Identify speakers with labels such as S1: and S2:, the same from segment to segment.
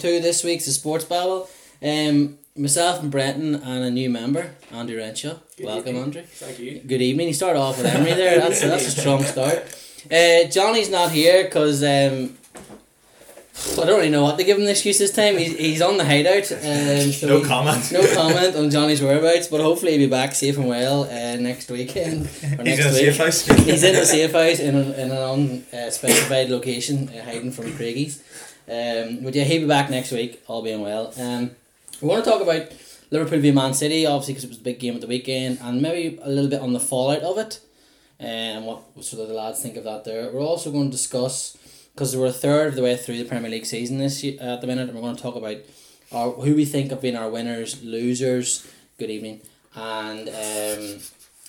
S1: to this week's The Sports Babble. Um, myself and Brenton and a new member, Andrew Renshaw.
S2: Good
S1: Welcome,
S2: evening.
S1: Andrew.
S2: Thank you.
S1: Good evening. He started off with Emery there. That's, that's a strong start. Uh, Johnny's not here because um, I don't really know what to give him the excuse this time. He's, he's on the hideout. Um, so
S3: No comment.
S1: No comment on Johnny's whereabouts, but hopefully he'll be back safe and well uh, next weekend or
S3: He's
S1: next
S3: in a
S1: week.
S3: safe house.
S1: He's in a safe house in, a, in an unspecified location, uh, hiding from Craigies. Um, but yeah, he'll be back next week, all being well. Um, we want to talk about Liverpool v Man City, obviously, because it was a big game at the weekend, and maybe a little bit on the fallout of it, uh, and what sort of the lads think of that there. We're also going to discuss, because we're a third of the way through the Premier League season this year, at the minute, and we're going to talk about our, who we think have been our winners, losers, good evening, and um,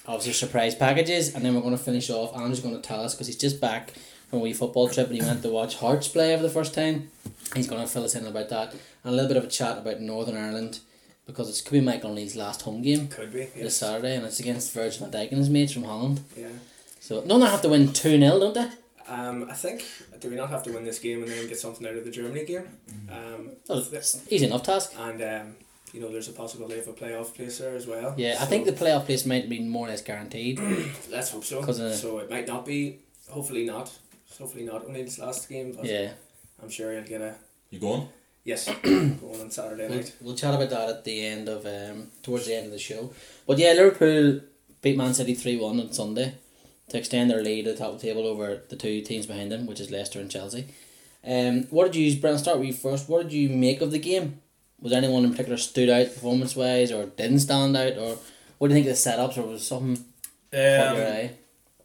S1: obviously surprise packages, and then we're going to finish off. Andrew's going to tell us because he's just back from a wee football trip and he went to watch Hearts play for the first time. He's going to fill us in about that and a little bit of a chat about Northern Ireland because it's could be Michael O'Neill's last home game
S2: Could be.
S1: this Saturday and it's against Virgil van Dijk and his mates from Holland.
S2: Yeah.
S1: So none have to win two 0 don't they?
S2: Um, I think do we not have to win this game and then get something out of the Germany game?
S1: Mm-hmm.
S2: Um,
S1: Well, it's easy enough task.
S2: and um, you know there's a possibility of a playoff place there as well.
S1: Yeah, I think the playoff place might be more or less guaranteed.
S2: let's hope so.
S1: 'Cause, uh,
S2: so it might not be. Hopefully not. Hopefully not only this last game, but
S1: yeah,
S2: I'm sure you'll get a
S3: You going?
S2: yes going on Saturday
S1: we'll,
S2: night.
S1: we'll chat about that at the end of um towards the end of the show. But yeah, Liverpool beat Man City three one on Sunday to extend their lead at the top of the table over the two teams behind them, which is Leicester and Chelsea. Um, what did you, Brent? Start with you first. What did you make of the game? Was anyone in particular stood out performance wise, or didn't stand out, or what do you think of the setups, or was something caught your
S3: Um,
S1: eye?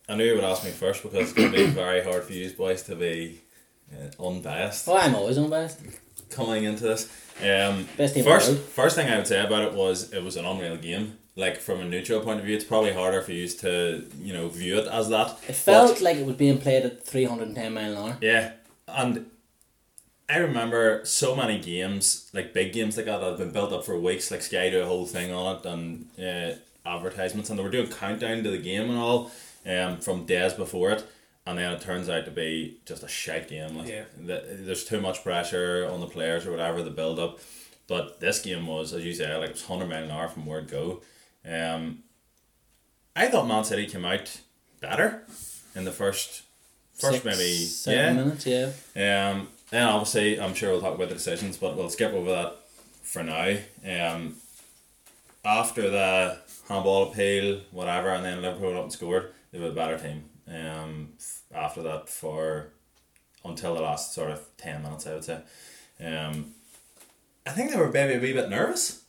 S3: I knew you would ask me first because it's going to be very hard for you boys to be uh, unbiased
S1: Oh, I'm always unbiased.
S3: coming into this. Um, first, first thing I would say about it was it was an unreal game. Like from a neutral point of view, it's probably harder for you to you know view it as that.
S1: It felt
S3: But-
S1: like it was being played at three hundred and ten mile an hour.
S3: Yeah, and I remember so many games, like big games like that, that have been built up for weeks. Like Sky do a whole thing on it and uh, advertisements, and they were doing countdown to the game and all, um, from days before it, and then it turns out to be just a shite game. Like
S2: Yeah.
S3: the, there's too much pressure on the players or whatever the build up, but this game was, as you say, like it was hundred mile an hour from word go. Um, I thought Man City came out better in the first. First,
S1: Six,
S3: maybe
S1: seven
S3: yeah,
S1: minutes. Yeah.
S3: um, and obviously, I'm sure we'll talk about the decisions, but we'll skip over that for now. Um, after the handball appeal, whatever, and then Liverpool went up and scored, they were a better team. Um, after that, for until the last sort of ten minutes, I would say. Um, I think they were maybe a wee bit nervous.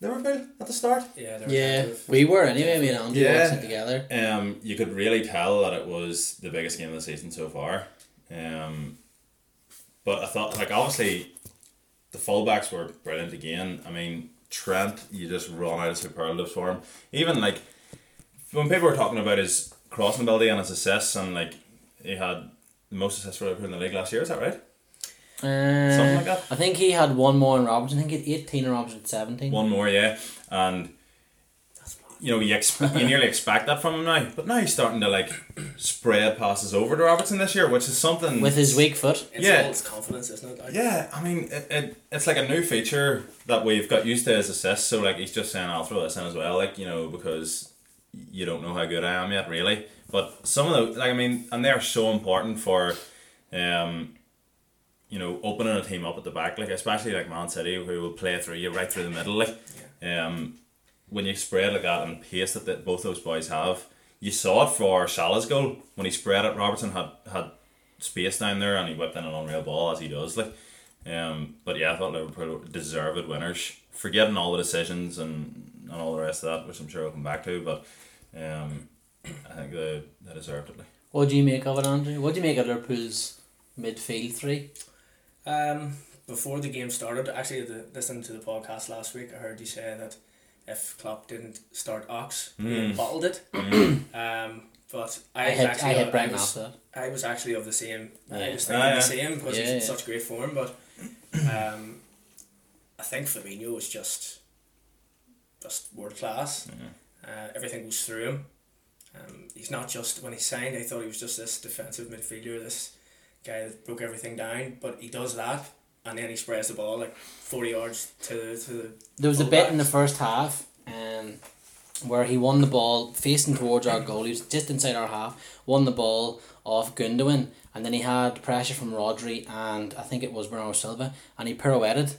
S3: Liverpool at the start.
S2: Yeah. they're
S1: Yeah, we were anyway. Me and Andrew
S3: Yeah.
S1: watched it together.
S3: Um, you could really tell that it was the biggest game of the season so far. Um, but I thought, like, obviously, the fullbacks were brilliant again. I mean, Trent, you just run out of superlatives for him. Even like when people were talking about his crossing ability and his assists, and like he had the most assists for Liverpool in the league last year. Is that right?
S1: Uh,
S3: Something like that.
S1: I think he had one more in Robertson. I think he had eighteen and Robertson had seventeen.
S3: One more, yeah, and you know you expect you nearly expect that from him now, but now he's starting to like spread passes over to Robertson this year, which is something
S1: with his weak foot.
S2: It's
S3: Yeah.
S2: all his confidence, isn't it? Like,
S3: Yeah, I mean, it, it, it's like a new feature that we've got used to as assists. So, like, he's just saying, I'll throw this in as well, like, you know, because you don't know how good I am yet, really. But some of the, like, I mean, and they're so important for, um, you know, opening a team up at the back, like, especially like Man City, who will play through you right through the middle, like, um, when you spread like that and pace that, that both those boys have, you saw it for Salah's goal when he spread it. Robertson had had space down there and he whipped in an unreal ball as he does. Like, um, but yeah, I thought Liverpool deserved winners. Forgetting all the decisions and, and all the rest of that, which I'm sure we'll come back to, but um, I think they, they deserved it.
S1: What do you make of it, Andrew? What do you make of Liverpool's midfield three?
S2: Um, before the game started, actually, the, listening to the podcast last week, I heard you say that if Klopp didn't start Ox, he
S3: Mm.
S2: bottled it.
S3: Mm.
S2: Um, but I,
S1: I
S2: was
S1: hit, I
S2: actually
S1: hit
S2: I was. I was actually of the same. I was thinking
S3: Ah, yeah.
S2: the same because
S1: Yeah,
S2: he's in
S1: yeah.
S2: such great form. But um, I think Fabinho was just just world class. Uh, everything goes through him. Um, he's not just when he signed. I thought he was just this defensive midfielder, this guy that broke everything down. But he does that, and then he sprays the ball like forty yards to the to the.
S1: There was a bit in the first half um, where he won the ball facing towards our goal. He was just inside our half, won the ball off Gundogan, and then he had pressure from Rodri and I think it was Bernardo Silva, and he pirouetted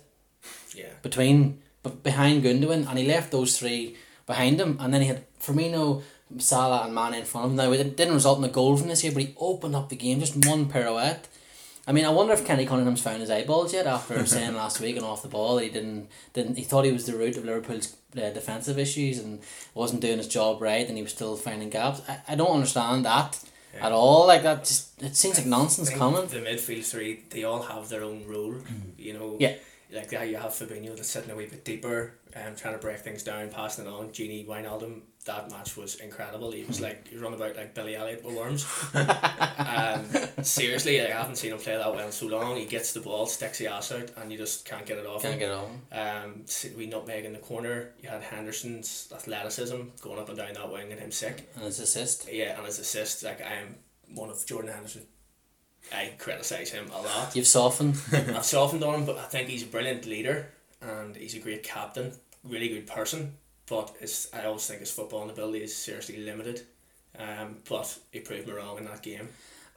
S2: Yeah.
S1: between but behind Gundogan, and he left those three behind him, and then he had Firmino, Salah, and Mane in front of him. Now it didn't result in a goal from this year, but he opened up the game just one pirouette. I mean, I wonder if Kenny Cunningham's found his eyeballs yet after saying last week and off the ball he didn't didn't he thought he was the root of Liverpool's uh, defensive issues and wasn't doing his job right and he was still finding gaps. I, I don't understand that
S2: Yeah.
S1: at all. Like that just it seems like nonsense coming.
S2: The midfield three, they all have their own role. You know.
S1: Yeah.
S2: Like how you have Fabinho that's sitting a wee bit deeper, um, trying to break things down, passing it on. Gini Wijnaldum, that match was incredible. He was like he run about like Billy Elliot with worms. um, seriously, I haven't seen him play that well in so long. He gets the ball, sticks the ass out, and you just can't get it off.
S1: Can't
S2: him.
S1: get on.
S2: Um, we nutmeg in the corner. You had Henderson's athleticism going up and down that wing and him sick.
S1: And his assist.
S2: Yeah, and his assist, like I am one of Jordan Henderson. I criticise him a lot.
S1: You've softened.
S2: I've softened on him, but I think he's a brilliant leader and he's a great captain, really good person. But it's, I always think his footballing ability is seriously limited. Um, but he proved me wrong in that game.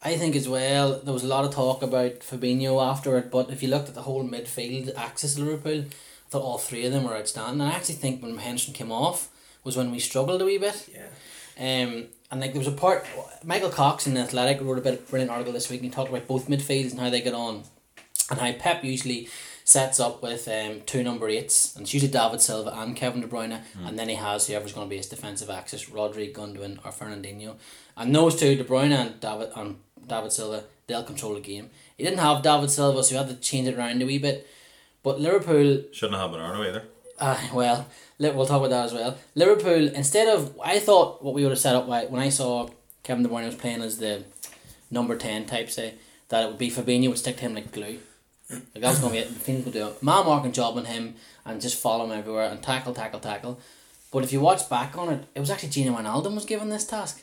S1: I think as well, there was a lot of talk about Fabinho after it, but if you looked at the whole midfield axis of Liverpool, I thought all three of them were outstanding. And I actually think when Henderson came off was when we struggled a wee bit.
S2: Yeah.
S1: Um, and like there was a part, Michael Cox in Athletic wrote a bit brilliant article this week and he talked about both midfields and how they get on, and how Pep usually sets up with um, two number eights, and it's usually David Silva and Kevin De Bruyne, and then he has whoever's going to be his defensive axis, Rodri, Gundogan, or Fernandinho, and those two, De Bruyne and David and David Silva, they'll control the game. He didn't have David Silva, so he had to change it around a wee bit, but Liverpool
S3: Shouldn't have an Bernardo either.
S1: uh, well, we'll talk about that as well. Liverpool, instead of, I thought what we would have set up why- when I saw Kevin De Bruyne was playing as the number 10 type, say, that it would be Fabinho would stick to him like glue. Like that was going to be it. Fabinho would do a man marking job on him and just follow him everywhere and tackle, tackle, tackle. But if you watch back on it, it was actually Gino Wijnaldum was given this task.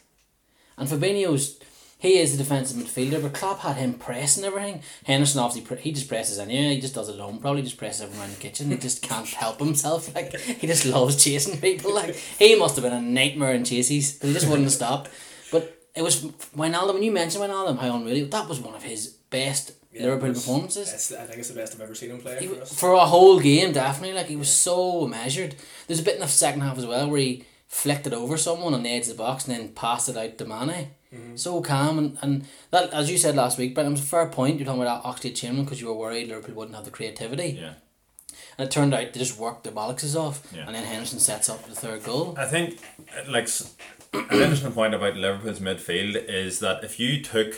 S1: And Fabinho's, he is a defensive midfielder, but Klopp had him pressing everything. Henderson obviously, pre- he just presses anyway, he just does it alone. probably just presses everyone in the kitchen. He just can't help himself. Like, he just loves chasing people. Like, he must have been a nightmare in chases, but he just wouldn't stop. But it was Wijnaldum, when you mentioned Wijnaldum, how unreal, that was one of his best
S2: Yeah,
S1: Liverpool performances.
S2: I think it's the best I've ever seen him play
S1: He,
S2: for us.
S1: for a whole game, definitely. Like he was so measured. There's a bit in the second half as well where he flicked it over someone on the edge of the box and then passed it out to Mane. So calm and, and that as you said last week, but it was a fair point. You're talking about Oxlade Chamberlain because you were worried Liverpool wouldn't have the creativity,
S3: Yeah.
S1: and it turned out they just worked their bollocks off,
S3: Yeah.
S1: and then Henderson sets up the third goal.
S3: I think, uh, like, an interesting point about Liverpool's midfield is that if you took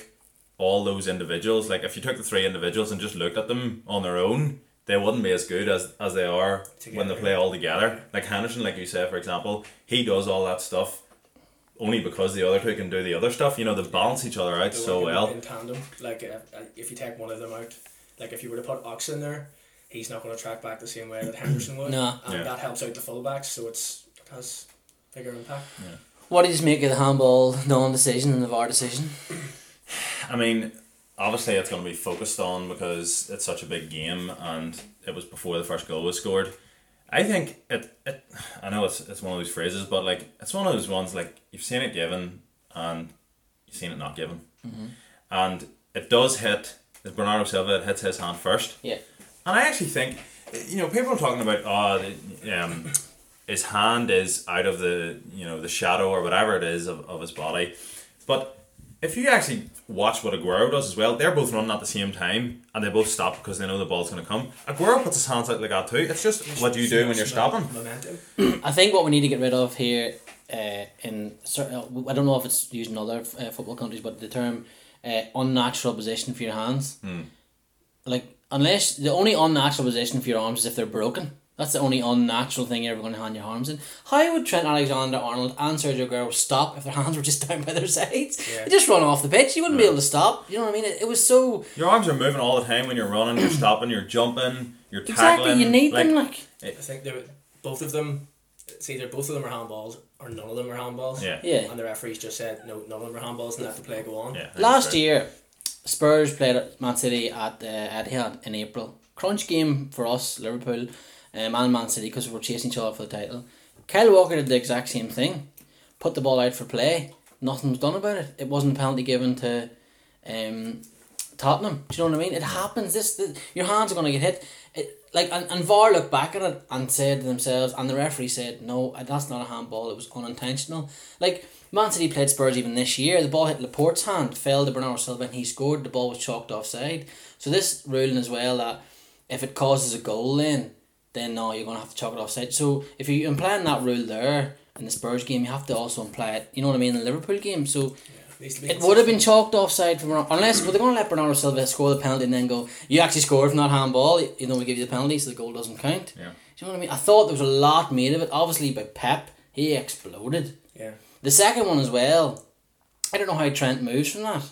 S3: all those individuals, like if you took the three individuals and just looked at them on their own, they wouldn't be as good as, as they are when they play all together. Like Henderson, like you said, for example, he does all that stuff only because the other two can do the other stuff. You know, they balance each other out
S2: They
S3: so well.
S2: in tandem. Like uh, uh, if you take one of them out, like if you were to put Ox in there, he's not going to track back the same way that Henderson would.
S1: No.
S2: and
S3: Yeah.
S2: that helps out the fullbacks, so it's it has bigger impact.
S1: What did you make of the handball non-decision and the VAR decision?
S3: I mean, obviously it's going to be focused on because it's such a big game and it was before the first goal was scored. I think it, it I know it's it's one of those phrases, but like it's one of those ones like you've seen it given and you've seen it not given, and it does hit. As Bernardo Silva, it hits his hand first,
S1: Yeah,
S3: and I actually think, you know, people are talking about oh, the, um, his hand is out of the you know the shadow or whatever it is of, of his body, but if you actually watch what Aguero does as well, they're both running at the same time and they both stop because they know the ball's going to come. Aguero puts his hands out like that too. It's just what you do when you're stopping.
S2: Momentum.
S1: I think what we need to get rid of here, uh, in certain, I don't know if it's used in other uh, football countries, but the term uh, unnatural position for your hands. Like unless the only unnatural position for your arms is if they're broken. That's the only unnatural thing you're ever going to hand your arms in. How would Trent Alexander Arnold and Sergio Aguero stop if their hands were just down by their sides?
S2: Yeah.
S1: They just run off the pitch. You wouldn't be able to stop. You know what I mean? It, it was so
S3: Your arms are moving all the time when you're running, you're stopping, you're jumping, you're
S1: exactly.
S3: tackling.
S1: You need
S3: like,
S1: them like
S2: I think they were, both of them. It's either both of them are handballs or none of them are handballs.
S3: Yeah.
S1: yeah.
S2: And the referees just said no, none of them are handballs and let the play go on.
S3: Yeah,
S1: Last year, Spurs played at Man City at uh, Etihad in April, crunch game for us, Liverpool, um, and Man City because we were chasing each other for the title. Kyle Walker did the exact same thing, put the ball out for play. Nothing was done about it. It wasn't a penalty given to, um, Tottenham. Do you know what I mean? It happens. This, this your hands are gonna get hit. It like and, and VAR looked back at it and said to themselves, and the referee said, "No, that's not a handball. It was unintentional." Like Man City played Spurs even this year. The ball hit Laporte's hand, fell to Bernardo Silva, and he scored. The ball was chalked offside. So this ruling as well that if it causes a goal, then then no, you're gonna have to chalk it offside. So if you're implying that rule there in the Spurs game, you have to also imply it. You know what I mean in the Liverpool game. So
S2: Needs
S1: it would have been chalked offside from unless were they going to let Bernardo Silva score the penalty and then go, you actually scored from that handball, you know we give you the penalty so the goal doesn't count.
S3: Yeah.
S1: Do you know what I mean? I thought there was a lot made of it. Obviously by Pep, he exploded.
S2: Yeah.
S1: The second one as well. I don't know how Trent moves from that.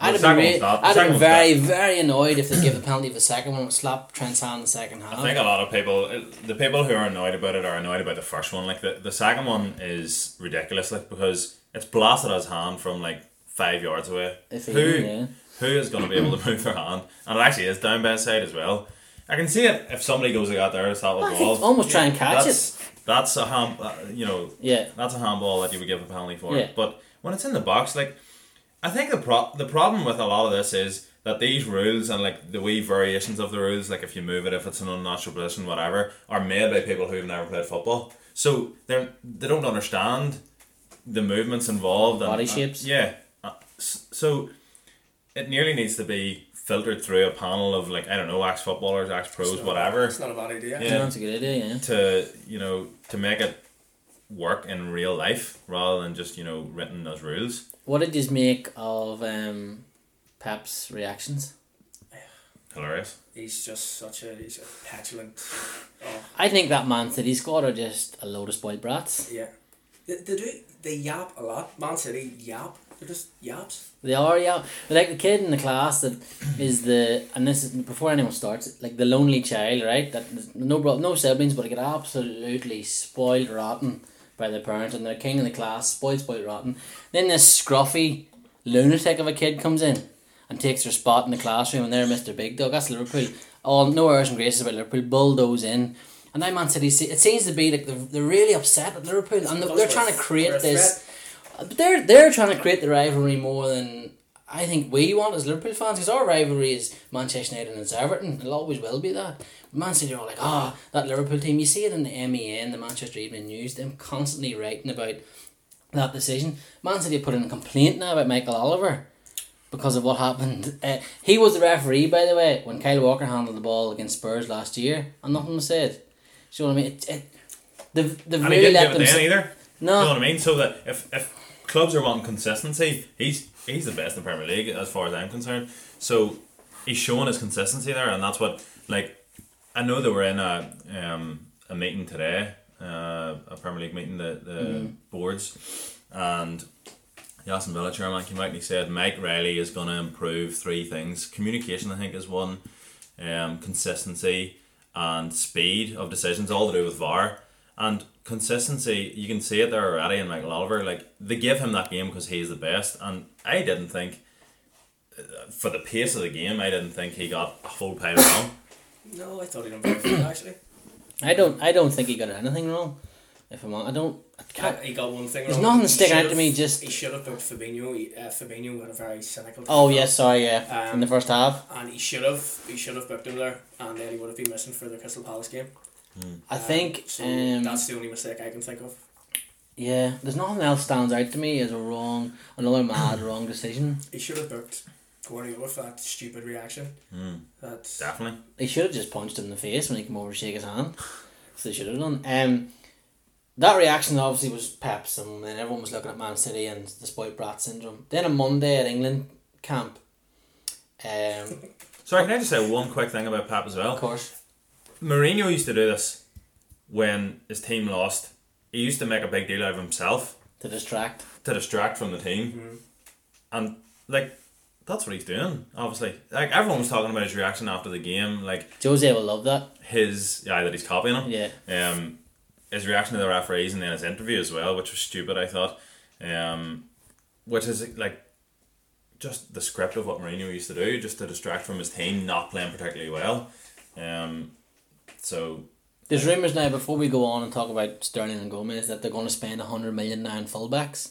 S1: I'd have been, I'd have been very, very annoyed if they give the penalty for the second one, slap Trent's hand in the second half.
S3: I think a lot of people, the people who are annoyed about it, are annoyed about the first one. Like the, the second one is ridiculous, like because it's blasted his hand from like five yards away.
S1: If
S3: who
S1: even, yeah.
S3: who is going to be able to move their hand? And it actually is down by his side as well. I can see it if somebody goes like that there, it's that with
S1: think
S3: ball.
S1: almost try and catch it.
S3: That's that's a hand, uh, you know,
S1: Yeah.
S3: that's a handball that you would give a penalty for.
S1: Yeah.
S3: But when it's in the box, like I think the pro- the problem with a lot of this is that these rules and like the wee variations of the rules, like if you move it, if it's an unnatural position, whatever, are made by people who've never played football. So they they don't understand the movements involved. And,
S1: Body
S3: and-
S1: shapes.
S3: yeah. Uh, so it nearly needs to be filtered through a panel of like I don't know, ex footballers, ex pros,
S2: It's
S3: whatever
S2: It's not a bad idea.
S3: Yeah.
S1: Yeah, that's a good idea, yeah.
S3: to you know to make it work in real life rather than just you know written as rules.
S1: What did you make of um, Pep's reactions?
S3: Hilarious.
S2: He's just such a he's a petulant. Oh
S1: I think that Man City squad are just a load of spoiled brats.
S2: yeah. They, they do they yap a lot. Man City yap. They're just yaps.
S1: They are, yeah. But like the kid in the class that is the and this is before anyone starts, like the lonely child, right? That no bro- no siblings, but they get absolutely spoiled rotten by their parents, and they're king of the class, spoiled, spoiled rotten. Then this scruffy lunatic of a kid comes in and takes their spot in the classroom, and they're Mister Big Dog. That's Liverpool. All no airs and graces about Liverpool. Bulldoze in. And now Man City, it seems to be like they're, they're really upset at Liverpool, and they're, they're trying to create this. But they're they're trying to create the rivalry more than I think we want as Liverpool fans because our rivalry is Manchester United and it's Everton. It'll always will be that. Man City are like, ah, that Liverpool team. You see it in the MEN, the Manchester Evening News. Them constantly writing about that decision. Man City put in a complaint now about Michael Oliver because of what happened. Uh, he was the referee, by the way, when Kyle Walker handled the ball against Spurs last year, and nothing was said. Do you know what I mean? It, it, they've, they've
S3: And
S1: really
S3: didn't
S1: let
S3: give it
S1: them.
S3: then either.
S1: No.
S3: You know what I mean? So that if, if clubs are wanting consistency, he's he's the best in the Premier League as far as I'm concerned. So he's showing his consistency there, and that's what like I know they were in a um a meeting today, uh, a Premier League meeting, the the
S1: Mm.
S3: boards, and the Aston Villa chairman came out and he said Mike Riley is going to improve three things. Communication, I think, is one. Um, consistency and speed of decisions, all to do with VAR. And consistency, you can see it there already in Michael Oliver. Like they give him that game because he's the best, and I didn't think uh, for the pace of the game, I didn't think he got a full pile wrong.
S2: No, I thought he done very good actually.
S1: I don't. I don't think he got anything wrong. If I'm, on, I don't. I can't.
S2: He got one thing
S1: There's
S2: wrong.
S1: nothing
S2: He
S1: sticking out to
S2: should've-
S1: me, just-
S2: he should have booked Fabinho. He, uh, Fabinho had a very cynical.
S1: Oh
S2: time.
S1: yes, sorry, yeah. in the
S2: Um,
S1: first half,
S2: And he should have he should have booked him there, and then he would have been missing for the Crystal Palace game.
S1: I
S2: Um,
S1: think.
S2: so.
S1: Um,
S2: that's the only mistake I can think of.
S1: yeah, there's nothing else stands out to me as a wrong, another mad wrong decision.
S2: He should have booked Guardiola for that stupid reaction.
S3: Mm,
S2: That
S3: definitely.
S1: He should have just punched him in the face when he came over to shake his hand. So they should have done. Um, that reaction obviously was Pep's, and then everyone was looking at Man City and the spoiled brat syndrome. Then on Monday at England camp, um,
S3: Sorry, can I just say one quick thing about Pep as well?
S1: of course,
S3: Mourinho used to do this when his team lost. He used to make a big deal out of himself
S1: to distract.
S3: to distract from the team,
S2: Mhm.
S3: and like that's what he's doing. Obviously, like everyone was talking about his reaction after the game, like
S1: Jose will love that.
S3: his yeah that he's copying him.
S1: Yeah.
S3: Um, his reaction to the referees and then his interview as well, which was stupid. I thought, um, which is like just the script of what Mourinho used to do, just to distract from his team not playing particularly well. Um, so
S1: There's rumours now before we go on and talk about Sterling and Gomez that they're going to spend a hundred million now in fullbacks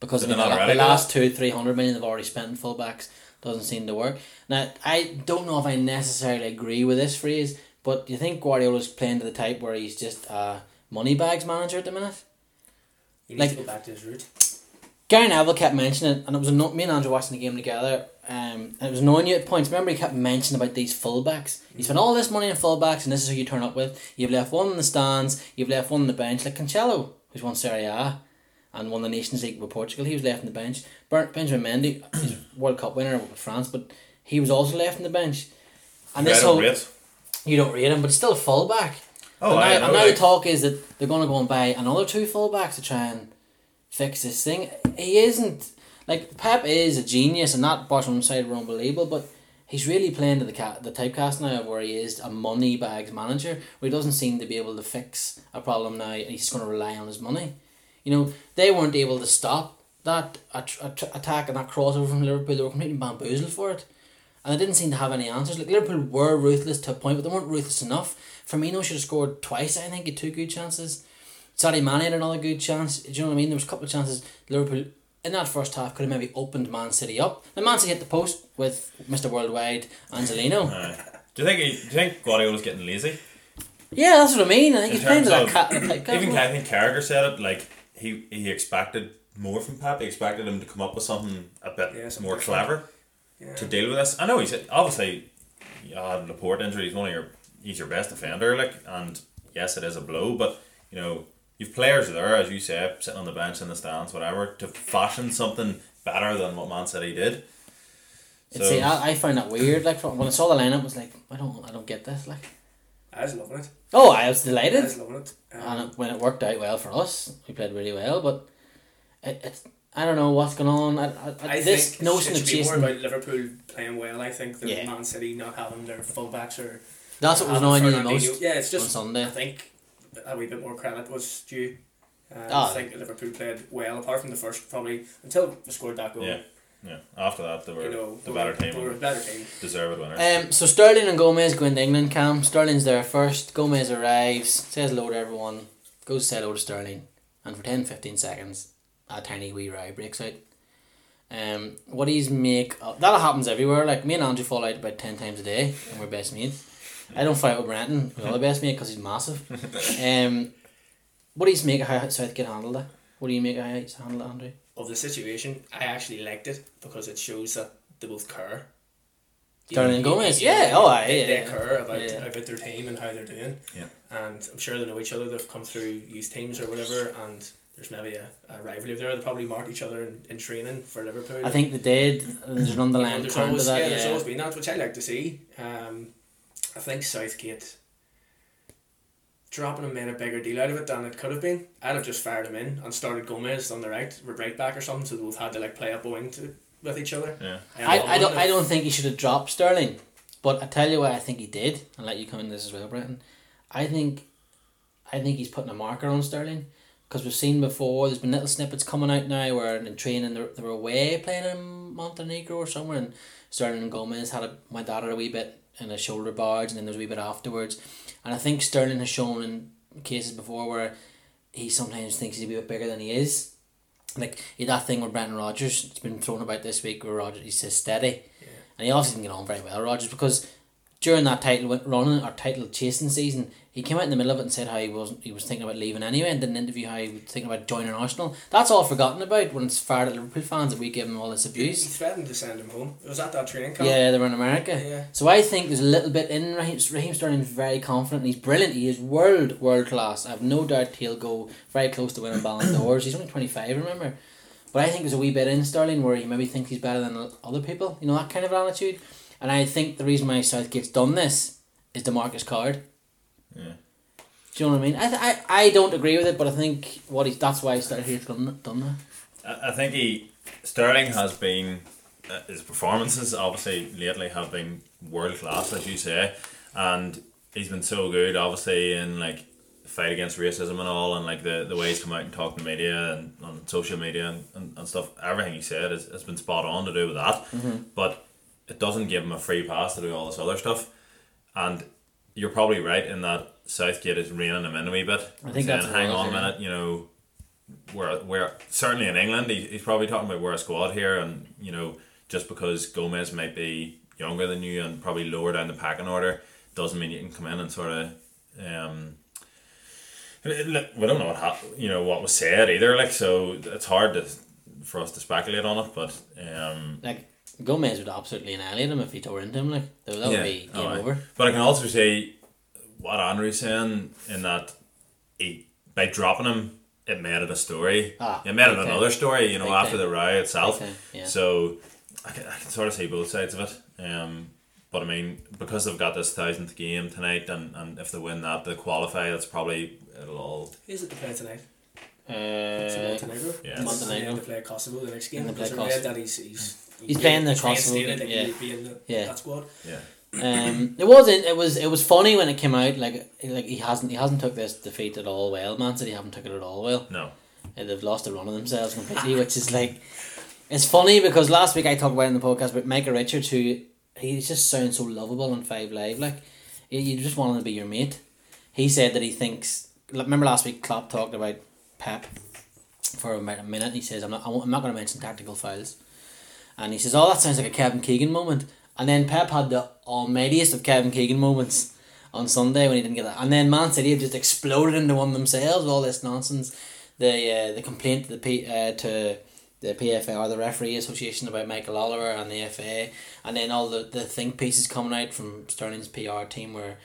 S1: because I
S3: Did not
S1: the,
S3: already
S1: the
S3: do
S1: last two three hundred million they've already spent in fullbacks doesn't seem to work. Now I don't know if I necessarily agree with this phrase, but do you think Guardiola's playing to the type where he's just a money bags manager at the minute?
S2: He needs
S1: Like-
S2: to go back to his root.
S1: Gary Neville kept mentioning it, and it was anno- me and Andrew watching the game together. Um, and it was annoying you at points. Remember, he kept mentioning about these fullbacks. He spent all this money on fullbacks, and this is who you turn up with. You've left one in the stands. You've left one on the bench, like Cancelo, who's won Serie A, and won the Nations League with Portugal. He was left on the bench. Benjamin Mendy, he's a World Cup winner with France, but he was also left on the bench. And
S3: I
S1: this
S3: don't
S1: whole
S3: rate.
S1: you don't rate him, but he's still a fullback.
S3: Oh,
S1: and
S3: I
S1: now,
S3: know,
S1: and now
S3: like-
S1: the talk is that they're going to go and buy another two fullbacks to try and fix this thing. He isn't like Pep is a genius, and that Barcelona side were unbelievable, but he's really playing to the cat the typecast now where he is a money bags manager, where he doesn't seem to be able to fix a problem now, and he's going to rely on his money. You know, they weren't able to stop that at- at- attack and that crossover from Liverpool. They were completely bamboozled for it. And they didn't seem to have any answers. Like Liverpool were ruthless to a point, but they weren't ruthless enough. Firmino should have scored twice. I think he two good chances. Sadio Mane had another good chance. Do you know what I mean? There was a couple of chances Liverpool in that first half could have maybe opened Man City up. The Man City hit the post with Mister Worldwide Angelino.
S3: Aye. do you think he, do you think Guardiola's getting lazy?
S1: yeah, that's what I mean. I think
S3: In
S1: he's playing to that cat.
S3: of-
S1: Like,
S3: Even I think Carragher said it like he he expected more from Pep. He expected him to come up with something a bit
S2: Yeah, something
S3: more clever
S2: Yeah.
S3: to deal with this. I know he's obviously uh, Laporte injury. He's one of your he's your best defender. Like and yes, it is a blow, but you know you've players there as you say sitting on the bench in the stands, whatever, to fashion something better than what Man City did.
S1: It's- see, I, I found that weird. Like when I saw the lineup, I was like, I don't, I don't get this. Like,
S2: I was loving it.
S1: oh, I was delighted.
S2: I was loving it. Um,
S1: and it, when it worked out well for us, we played really well. But it, it's I don't know what's going on. I, I,
S2: I
S1: this
S2: think
S1: notion
S2: it
S1: of
S2: should be more about Liverpool playing well. I think than
S1: Yeah.
S2: Man City not having their fullbacks or
S1: that's what was annoying you the most
S2: Yeah, it's just
S1: on
S2: just
S1: Sunday.
S2: I think a wee bit more credit was due. Uh,
S1: Ah.
S2: I think Liverpool played well apart from the first probably until they scored that goal.
S3: Yeah, yeah. After that, they were
S2: You know,
S3: the better team,
S2: They were better team.
S3: deserved winners.
S1: Um, so Sterling and Gomez go into England camp. Sterling's there first. Gomez arrives, says hello to everyone, goes to say hello to Sterling, and for 10 15 seconds, a tiny wee row breaks out. Um, what he's make uh, that happens everywhere. Like me and Andrew fall out about ten times a day, and we're best mates. I don't fight with Brenton, we're the best mate because he's massive. Um, what do you make of how Southgate handled it? What do you make of how he's handled it, Andrew?
S2: Of the situation, I actually liked it because it shows that they both care.
S1: Sterling and
S2: You- you-
S1: Gomez?
S2: you-
S1: Yeah, oh, aye,
S2: they,
S1: yeah,
S2: they
S1: yeah.
S2: care about
S1: Yeah.
S2: about their team and how they're doing.
S3: Yeah.
S2: And I'm sure they know each other. They've come through youth teams or whatever, and there's maybe a, a rivalry there. They probably mark each other in, in training for Liverpool.
S1: I think they did. and There's an
S2: You know, there's
S1: current to
S2: always,
S1: that.
S2: yeah,
S1: Yeah,
S2: there's always been that, which I like to see. Um, I think Southgate dropping him made a bigger deal out of it than it could have been. I'd have just fired him in and started Gomez on the right, right back or something, so they both had to like play up a wing to, with each other.
S3: yeah.
S2: And
S1: I, I don't I don't think he should have dropped Sterling, but I tell you what I think he did. I'll let you come in this as well, Brenton. I think, I think he's putting a marker on Sterling because we've seen before. There's been little snippets coming out now where in training they they were away playing in Montenegro or somewhere, and Sterling and Gomez had a my dad had a wee bit in a shoulder barge, and then there's a wee bit afterwards, and I think Sterling has shown in cases before where he sometimes thinks he's a wee bit bigger than he is. Like that thing with Brendan Rodgers, it's been thrown about this week where Rodgers he says steady. And he obviously didn't get on very well, Rodgers, because during that title running or title chasing season, he came out in the middle of it and said how he wasn't he was thinking about leaving anyway and did an interview how he was thinking about joining Arsenal. That's all forgotten about when it's fired at Liverpool fans that we give him all this abuse.
S2: He threatened to send him home. It was at that training camp.
S1: Yeah, they were in America.
S2: Yeah.
S1: So I think there's a little bit in Raheem, Raheem Sterling's very confident he's brilliant. He is world world class. I have no doubt he'll go very close to winning Ballon d'Ors. He's only twenty five, remember. But I think there's a wee bit in Sterling where he maybe thinks he's better than other people. You know that kind of attitude. And I think the reason why Southgate's done this is the Marcus card.
S3: Yeah.
S1: Do you know what I mean? I, th- I I don't agree with it, but I think what he's that's why he started here done done that.
S3: I, I think he Sterling has been uh, his performances obviously lately have been world class as you say, and he's been so good obviously in like fight against racism and all, and like the, the way he's come out and talked to the media and on social media and, and, and stuff, everything he said has, has been spot on to do with that. But it doesn't give him a free pass to do all this other stuff. And you're probably right in that Southgate is reining him in a wee bit.
S1: I think
S3: saying,
S1: that's
S3: hang on a
S1: yeah.
S3: minute, you know, we're, we're certainly in England, he, he's probably talking about we're a squad here, and you know, just because Gomez might be younger than you and probably lower down the packing order doesn't mean you can come in and sort of. Um, we don't know what hap- you know what was said either, like so it's hard to for us to speculate on it, but um,
S1: Like Gomez would absolutely annihilate him if he tore into him. Like that would
S3: Yeah,
S1: be game
S3: aye.
S1: over.
S3: But I can also say what Andrew's saying in that he by dropping him, it made it a story.
S1: Ah,
S3: it made it
S1: big time.
S3: another story, you know,
S1: Big
S3: after
S1: time.
S3: the riot itself.
S1: Time, yeah.
S3: So I can, I can sort of see both sides of it. Um, but I mean, because they've got this thousandth game tonight, and, and if they win that, they qualify. That's probably it'll all.
S2: Who's it to play tonight? It's
S1: Uh,
S2: Montenegro.
S3: Yeah.
S2: And
S1: Montenegro.
S2: then to play Kosovo the next game.
S1: And they play
S2: Because I read
S1: Kosovo.
S2: that he's he's
S1: He's playing the
S2: he's
S1: Kosovo
S2: reinstated,
S1: yeah.
S2: he'll be in the,
S1: Yeah.
S2: that squad.
S3: Yeah.
S1: um, it wasn't. It was. It was funny when it came out. Like, like he hasn't. He hasn't took this defeat at all well. Man City haven't took it at all well.
S3: No.
S1: And they've lost the run of themselves completely, which is like, it's funny because last week I talked about in the podcast about Micah Richards, who he just sounds so lovable on Five Live. Like, you, you just want him to be your mate. He said that he thinks. Remember last week, Klopp talked about Pep for about a minute. He says, "I'm not. I'm not going to mention tactical fouls," and he says, "Oh, that sounds like a Kevin Keegan moment." And then Pep had the almightiest of Kevin Keegan moments on Sunday when he didn't get that. And then Man City have just exploded into one themselves with all this nonsense. The uh, the complaint to the P, uh, to the PFA or the referee association about Michael Oliver and the FA, and then all the, the think pieces coming out from Sterling's PR team where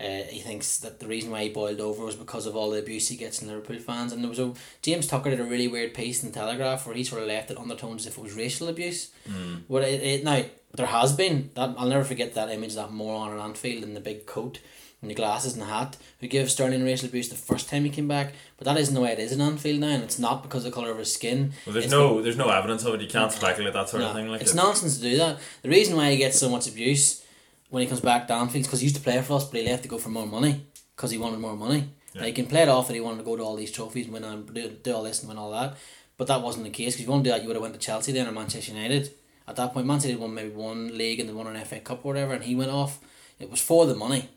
S1: uh, he thinks that the reason why he boiled over was because of all the abuse he gets from Liverpool fans. And there was a James Tucker did a really weird piece in the Telegraph where he sort of left it undertones as if it was racial abuse.
S3: Mm.
S1: Well, it, it now there has been that I'll never forget that image of that moron on Anfield in the big coat and the glasses and the hat who gave Sterling racial abuse the first time he came back. But that isn't the way it is in Anfield now, and it's not because of the colour of his skin.
S3: Well, there's
S1: It's
S3: no there's no evidence of it. You can't speculate that sort of thing. Like
S1: it's
S3: it.
S1: nonsense to do that. The reason why he gets so much abuse when he comes back to Anfield is because he used to play for us, but he left to go for more money because he wanted more money.
S3: Yeah.
S1: Now, he can play it off that he wanted to go to all these trophies and win and do, do all this and win all that. But that wasn't the case because if you want to do that, you would have went to Chelsea then or Manchester United. At that point, Manchester City had won maybe one league and they won an FA Cup or whatever, and he went off. It was for the money.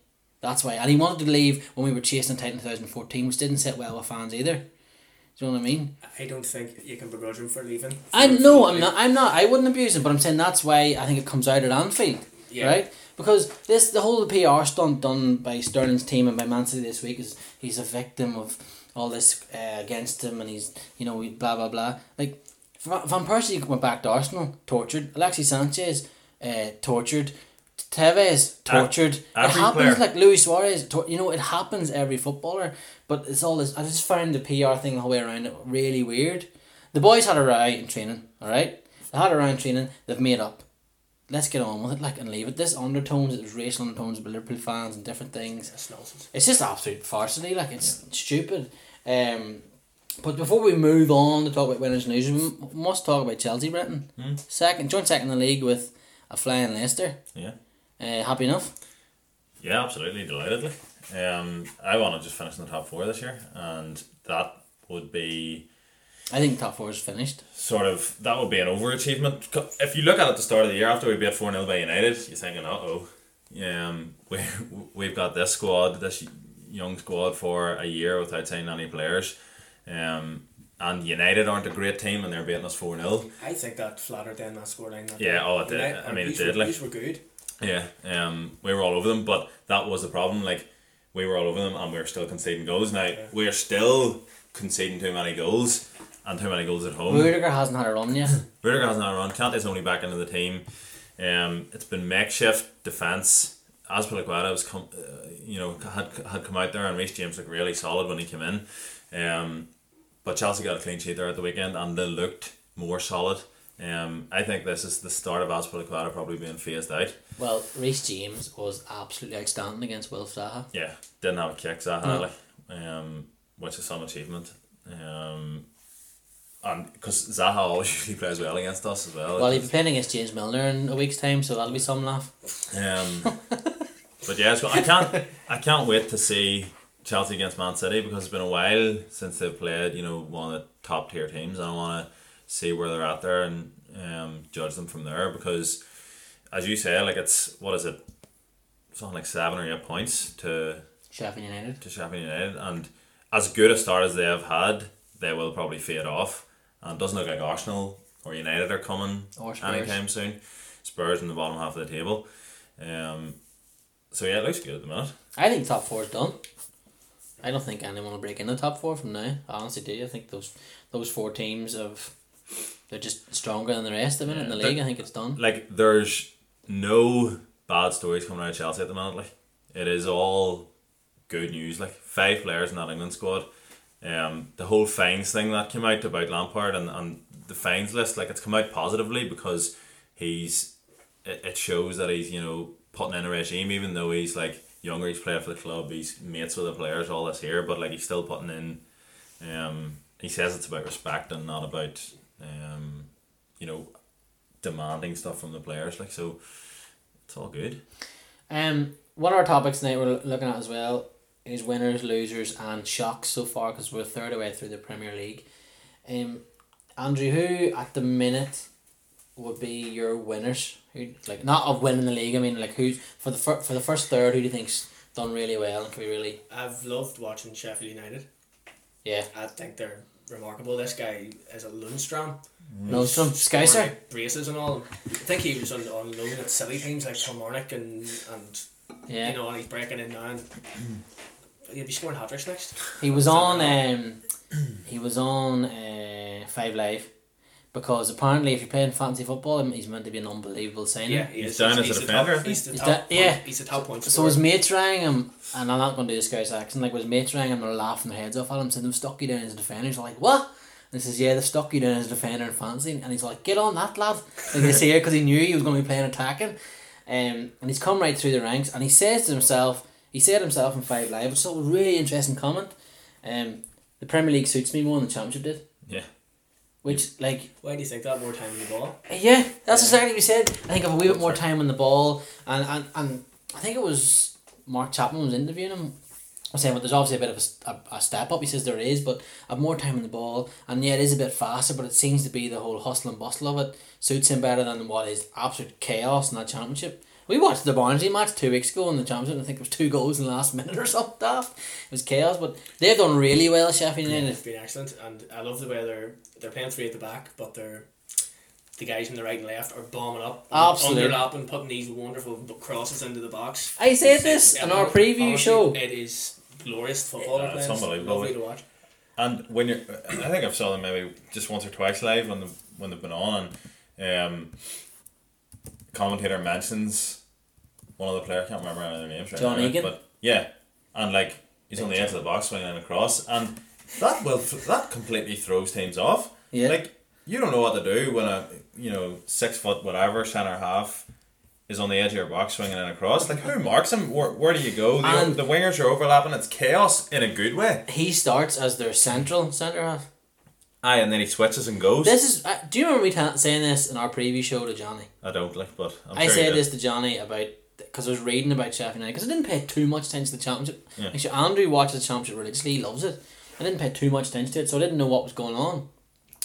S1: That's why. And he wanted to leave when we were chasing the title in 2014, which didn't sit well with fans either. Do you know what I mean?
S2: I don't think you can begrudge him for leaving.
S1: I no, I'm not. I'm not. I wouldn't abuse him, but I'm saying that's why I think it comes out at Anfield,
S2: Yeah.
S1: right? Because this the whole PR stunt done by Sterling's team and by Man City this week is he's a victim of all this uh, against him, and he's you know blah blah blah. Like Van Persie went back to Arsenal, tortured. Alexis Sanchez, uh, tortured. Tevez tortured. it happens
S3: player.
S1: like Luis Suarez. Tor- you know it happens every footballer, but it's all this. I just found the PR thing the whole way around it really weird. The boys had a row in training, alright? They had a row in training, they've made up. Let's get on with it, like, and leave it. This undertones, there's racial undertones with Liverpool fans and different things.
S2: That's nonsense.
S1: It's just absolute farcity, like, it's stupid. Um, but before we move on to talk about winners and losers, we must talk about Chelsea, Brenton.
S3: Hmm.
S1: Second, joint second in the league with a flying Leicester.
S3: Yeah.
S1: Uh, happy enough?
S3: Yeah, absolutely, delightedly. Um, I want to just finish in the top four this year, and that would be
S1: I think top four is finished.
S3: sort of that would be an overachievement. Co- If you look at it at the start of the year after we beat four 0 by United, you're thinking, uh oh, um, we we've got this squad, this young squad for a year without signing any players, um, and United aren't a great team, and they're beating us four 0
S2: I think that flattered down that scoreline. that
S3: Yeah,
S2: day.
S3: oh, it did.
S2: United-
S3: I mean, it
S2: these
S3: did,
S2: Were,
S3: like-
S2: were good.
S3: Yeah, um, we were all over them, but that was the problem. Like we were all over them, and we were still conceding goals. Now
S2: Yeah.
S3: we are still conceding too many goals and too many goals at home.
S1: Rudiger hasn't had a run yet.
S3: Rudiger hasn't had a run. Kante's only back into the team. Um, it's been makeshift defence. Azpilicueta was come, uh, you know, had had come out there, and Reece James looked really solid when he came in. Um, but Chelsea got a clean sheet there at the weekend, and they looked more solid. Um, I think this is the start of Azpilicueta probably being phased out.
S1: Well, Reece James was absolutely outstanding against Will Zaha.
S3: Yeah, didn't have a kick, Zaha,
S1: No.
S3: like, um, which is some achievement. Um, because Zaha always usually plays well against us as well.
S1: Well, he'll be playing against James Milner in a week's time, so that'll be some laugh.
S3: Um, but yeah, I can't I can't wait to see Chelsea against Man City because it's been a while since they've played, you know, one of the top tier teams, and I want to see where they're at there and um, judge them from there because, as you say, like it's what is it, something like seven or eight points to
S1: Sheffield United.
S3: to Sheffield United, and as good a start as they have had, they will probably fade off. And it doesn't look like Arsenal or United are coming anytime soon. Spurs in the bottom half of the table. Um, so yeah, it looks good at the minute.
S1: I think top four is done. I don't think anyone will break in the top four from now. I honestly do. I think those those four teams of they're just stronger than the rest of it in the league. I think it's done.
S3: Like there's no bad stories coming out of Chelsea at the moment. Like it is all good news. Like five players in that England squad. Um, the whole fines thing that came out about Lampard and, and the fines list, like it's come out positively because he's it, it shows that he's you know putting in a regime even though he's like younger he's played for the club he's mates with the players all this here but like he's still putting in um he says it's about respect and not about um you know demanding stuff from the players like so it's all good.
S1: Um, one of our topics tonight we're looking at as well is winners, losers, and shocks so far because we're a third away through the Premier League. Um, Andrew, who at the minute would be your winners? Who like not of winning the league? I mean, like who's for the fir- for the first third? Who do you think's done really well and can be really
S2: I've loved watching Sheffield United.
S1: yeah?
S2: I think they're remarkable. This guy is a Lundstram.
S1: Lundstram, Scouser.
S2: Scoring, like, braces and all. I think he was on, on loan at silly teams like Kilmarnock and and
S1: Yeah,
S2: you know and he's breaking in now. And he'll be scoring hat tricks next.
S1: he was on um, he was on uh, Five Live. Because apparently, if you're playing fancy football, he's meant to be an unbelievable signing.
S2: Yeah, he
S3: He's
S2: is.
S3: down as a defender,
S2: Top,
S3: think.
S2: he's the
S1: He's
S2: top.
S1: da- yeah.
S2: he's the top point.
S1: So his mates rang him, and I'm not going to do this guy's accent. Like, his mates rang him and they're laughing their heads off at him, saying they've stuck you down as a defender. He's like, what? And he says, yeah, they've stuck you down as a defender in fantasy. And he's like, get on that, lad. Like, they say because he knew he was going to be playing attacking. Um, and he's come right through the ranks, and he says to himself, he said himself in Five Live, which is a really interesting comment. Um, the Premier League suits me more than the Championship did.
S3: yeah
S1: Which, like,
S2: Why do you think that more time in the ball?
S1: yeah, that's exactly what we said. I think I have a wee bit more time on the ball, and, and, and I think it was Mark Chapman was interviewing him. I was saying, well, there's obviously a bit of a a step up. He says there is, but I have more time on the ball, and yeah, it is a bit faster. But it seems to be the whole hustle and bustle of it suits him better than what is absolute chaos in that championship. We watched the Barnsley match two weeks ago in the championship. and I think it was two goals in the last minute or something. daft. It was chaos, but they've done really well. Sheffield United.
S2: It's been excellent, and I love the way they're they're playing three at the back, but they're the guys in the right and left are bombing up,
S1: Absolutely.
S2: underlapping, putting these wonderful crosses into the box.
S1: I said
S2: It's-
S1: this
S2: yeah,
S1: in our
S2: honestly,
S1: preview show.
S2: It is glorious football.
S3: Yeah,
S2: they're
S3: it's unbelievable.
S2: Lovely to watch.
S3: And when you're, I think I've saw them maybe just once or twice live when they when they've been on, and um, commentator mentions one of the players. I can't remember any of their names right
S1: John
S3: now,
S1: Egan?
S3: but yeah, and like he's on the edge of the box swinging in across, and that will that completely throws teams off.
S1: Yeah.
S3: like you don't know what to do when a you know six foot whatever center half. Is on the edge of your box swinging in across. Like who marks him? Where, where do you go? The,
S1: And-
S3: the wingers are overlapping. It's chaos in a good way.
S1: He starts as their central centre half.
S3: Aye, and then he switches and goes.
S1: This is. Uh, do you remember me ta- saying this in our preview show to Johnny?
S3: I don't like, but I'm
S1: I
S3: sure
S1: said this to Johnny about because I was reading about Sheffield United because I didn't pay too much attention to the championship.
S3: Yeah.
S1: Actually, Andrew watches the championship religiously; he loves it. I didn't pay too much attention to it, so I didn't know what was going on.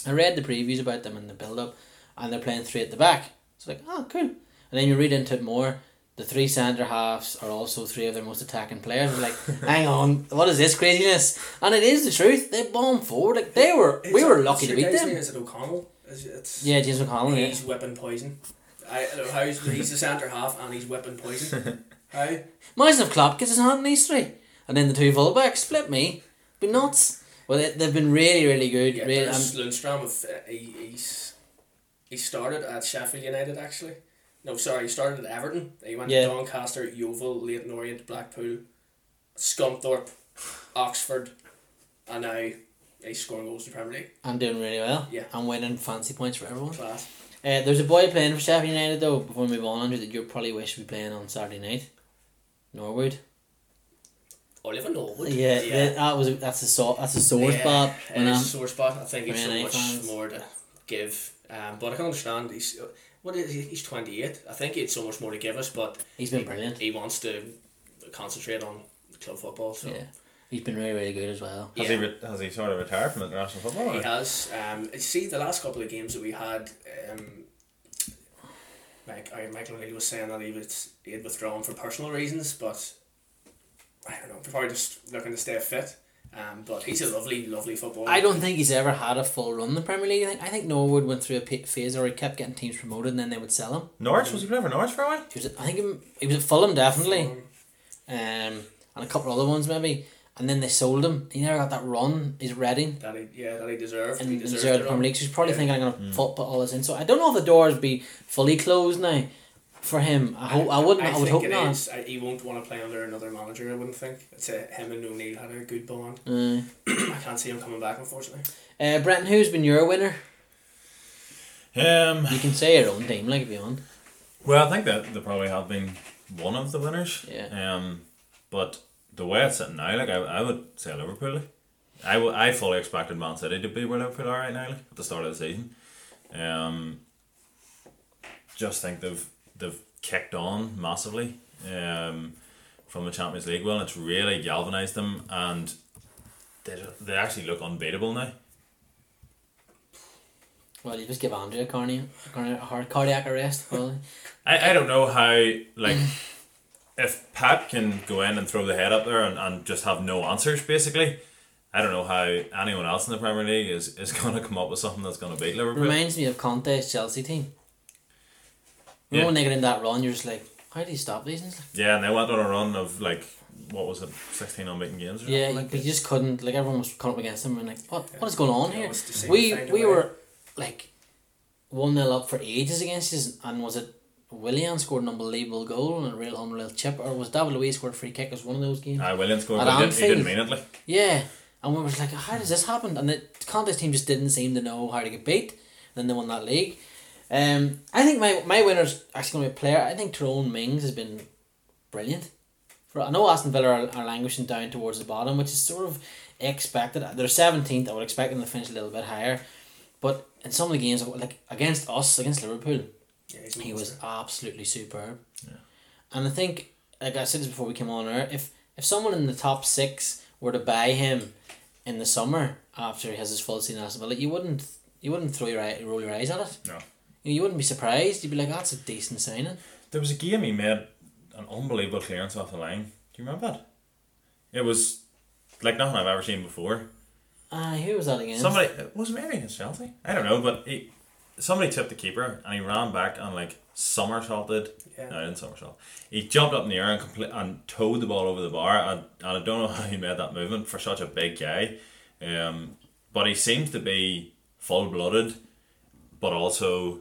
S1: I read the previews about them and the build up, and they're playing three at the back. It's like, oh, cool. And then you read into it more. The three centre halves are also three of their most attacking players. You're like, hang on, what is this craziness? And it is the truth. They bomb forward. Like they were, we
S2: It's-
S1: were lucky to beat them.
S2: Is it O'Connell? Is it- It's,
S1: Yeah, James McConnell. Yeah.
S2: He's whipping poison. I I don't know how he's, he's the centre half and he's whipping poison. how?
S1: Imagine if Klopp gets his hand in these three, and then the two fullbacks split me. Be nuts. Well, they, they've been really, really good.
S2: Yeah,
S1: really, um,
S2: Lundstram. Of, uh, he, he's he started at Sheffield United actually. No, sorry, he started at Everton. He went
S1: Yeah.
S2: to Doncaster, Yeovil, Leyton Orient, Blackpool, Scunthorpe, Oxford, and now he's scoring goals in the Premier League.
S1: I'm doing really well.
S2: Yeah.
S1: I'm winning fancy points for everyone.
S2: Class.
S1: Uh, there's a boy playing for Sheffield United though. Before we move on, Andrew, that you probably wish to be playing on Saturday night. Norwood.
S2: Oliver Norwood.
S1: Yeah, that- that was a, that's a so, that's a sore
S2: Yeah,
S1: spot.
S2: It is a sore spot. I think he's so much
S1: fans.
S2: more to give. Um, but I can understand he's what is he? He's twenty eight. I think he had so much more to give us, but
S1: he's been brilliant.
S2: he wants to concentrate on club football. So
S1: Yeah. He's been really, really good as well.
S3: Has
S2: Yeah.
S3: he re- has he sort of retired from international football?
S2: He
S3: or-
S2: has. Um, see, the last couple of games that we had, um, like I, Michael O'Neill was saying that he was he had withdrawn for personal reasons, but I don't know, probably just looking to stay fit. Um, but he's a lovely, lovely footballer.
S1: I don't think he's ever had a full run in the Premier League. I think I think Norwood went through a phase where he kept getting teams promoted and then they would sell him.
S3: Norwich was he playing for Norwich for a while?
S1: He was, at- I think he, he was at Fulham definitely,
S2: Um,
S1: um, and a couple other ones maybe. And then they sold him. He never got that run. He's Reading.
S2: that he, yeah, that he deserved.
S1: and
S2: he deserved
S1: deserved
S2: the
S1: the
S2: run.
S1: Premier League. So he's probably
S2: Yeah.
S1: thinking I'm gonna put, put all this in. So I don't know if the doors be fully closed now for him. I hope I wouldn't. I, would
S2: think
S1: hope
S2: it
S1: not.
S2: is. I, he won't want to play under another manager. I wouldn't think. It's a, him and O'Neill had a good bond.
S1: Uh,
S2: I can't see him coming back, unfortunately.
S1: uh, Brenton, who's been your winner?
S3: Um,
S1: You can say your own team, like if you want.
S3: well, I think that they probably have been one of the winners.
S1: Yeah.
S3: Um, but the way it's sitting now, like I, I would say Liverpool. like. I, w- I fully expected Man City to be where Liverpool are right now like, at the start of the season. Um, just think they've they've kicked on massively um, from the Champions League. Well, it's really galvanised them, and they they actually look unbeatable now.
S1: Well, you just give Andrea a cardiac, arrest. Probably.
S3: I, I don't know how like if Pep can go in and throw the head up there and, and just have no answers basically. I don't know how anyone else in the Premier League is, is going to come up with something that's going to beat Liverpool.
S1: Reminds me of Conte's Chelsea team. You
S3: Yeah.
S1: know when they get in that run, you're just like, how do you stop these? And like,
S3: Yeah, and they went on a run of like what was it, sixteen unbeaten games? Or
S1: yeah,
S3: something
S1: you,
S3: like
S1: you just couldn't. Like everyone was coming up against them and like, what what is going on
S2: Yeah,
S1: here?
S2: it's the same
S1: We we
S2: right?
S1: were like one 0 up for ages against us, and was it Willian scored an unbelievable goal and a real unreal chip, or was David Luiz scored a free kick? It was one of those games.
S3: Aye, Willian scored,
S1: At
S3: but he didn't, he didn't
S1: Anfield.
S3: mean it. Like.
S1: Yeah, and we were like, how does this happen? And the Conte's team just didn't seem to know how to get beat. Then they won that league. Um, I think my my winner's actually going to be a player. I think Tyrone Mings has been brilliant. For I know Aston Villa are, are languishing down towards the bottom, which is sort of expected. They're seventeenth. I would expect them to finish a little bit higher, but in some of the games, like against us, against Liverpool,
S2: Yeah,
S1: he was absolutely superb.
S3: Yeah.
S1: And I think, like I said this before we came on air, if if someone in the top six were to buy him in the summer after he has his full season Aston Villa, you wouldn't you wouldn't throw your eye, roll your eyes at it.
S3: No.
S1: You, wouldn't be surprised. You'd be like, that's a decent signing.
S3: There was a game he made an unbelievable clearance off the line. Do you remember that? It was like nothing I've ever seen before.
S1: Ah, who was that against?
S3: Somebody it was it maybe against Chelsea. I don't know, but he somebody tipped the keeper and he ran back and like somersaulted.
S2: Yeah.
S3: No, he didn't somersault. He jumped up in the air and complete and towed the ball over the bar. And, and I don't know how he made that movement for such a big guy. Um, but he seems to be full blooded, but also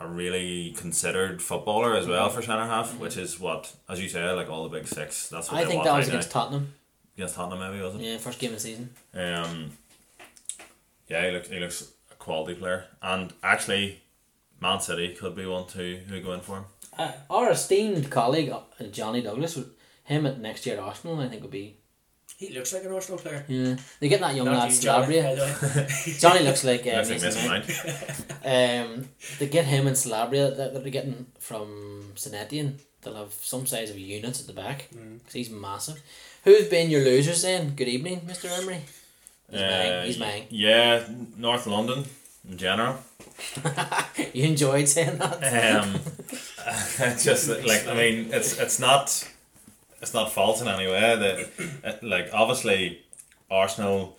S3: a really considered footballer as well for centre half, which is what, as you say, like all the big six. That's what
S1: I think that
S3: right
S1: was
S3: now.
S1: against Tottenham.
S3: against Tottenham. Maybe was it?
S1: Yeah, first game of the season.
S3: Um, yeah, he looks he looks a quality player, and actually, Man City could be one too who go in for him.
S1: Uh, our esteemed colleague uh, Johnny Douglas, him at next year at Arsenal, I think would be.
S2: He looks like an Arsenal player.
S1: Yeah, they get that young
S2: Not
S1: lad
S2: you, Johnny,
S1: Slabria.
S2: by the way.
S1: Johnny looks like uh,
S3: Unless he
S1: Mason
S3: misses
S1: Um, they get him and Calabria that, that they're getting from Senetian. They'll have some size of units at the back because he's massive. Who's been your losers then? Good evening, Mr. Emery. He's mine. He's mine.
S3: Uh, Yeah, North London in general.
S1: You enjoyed saying that?
S3: Um, just like I mean, it's it's not it's not false in any way. That like obviously Arsenal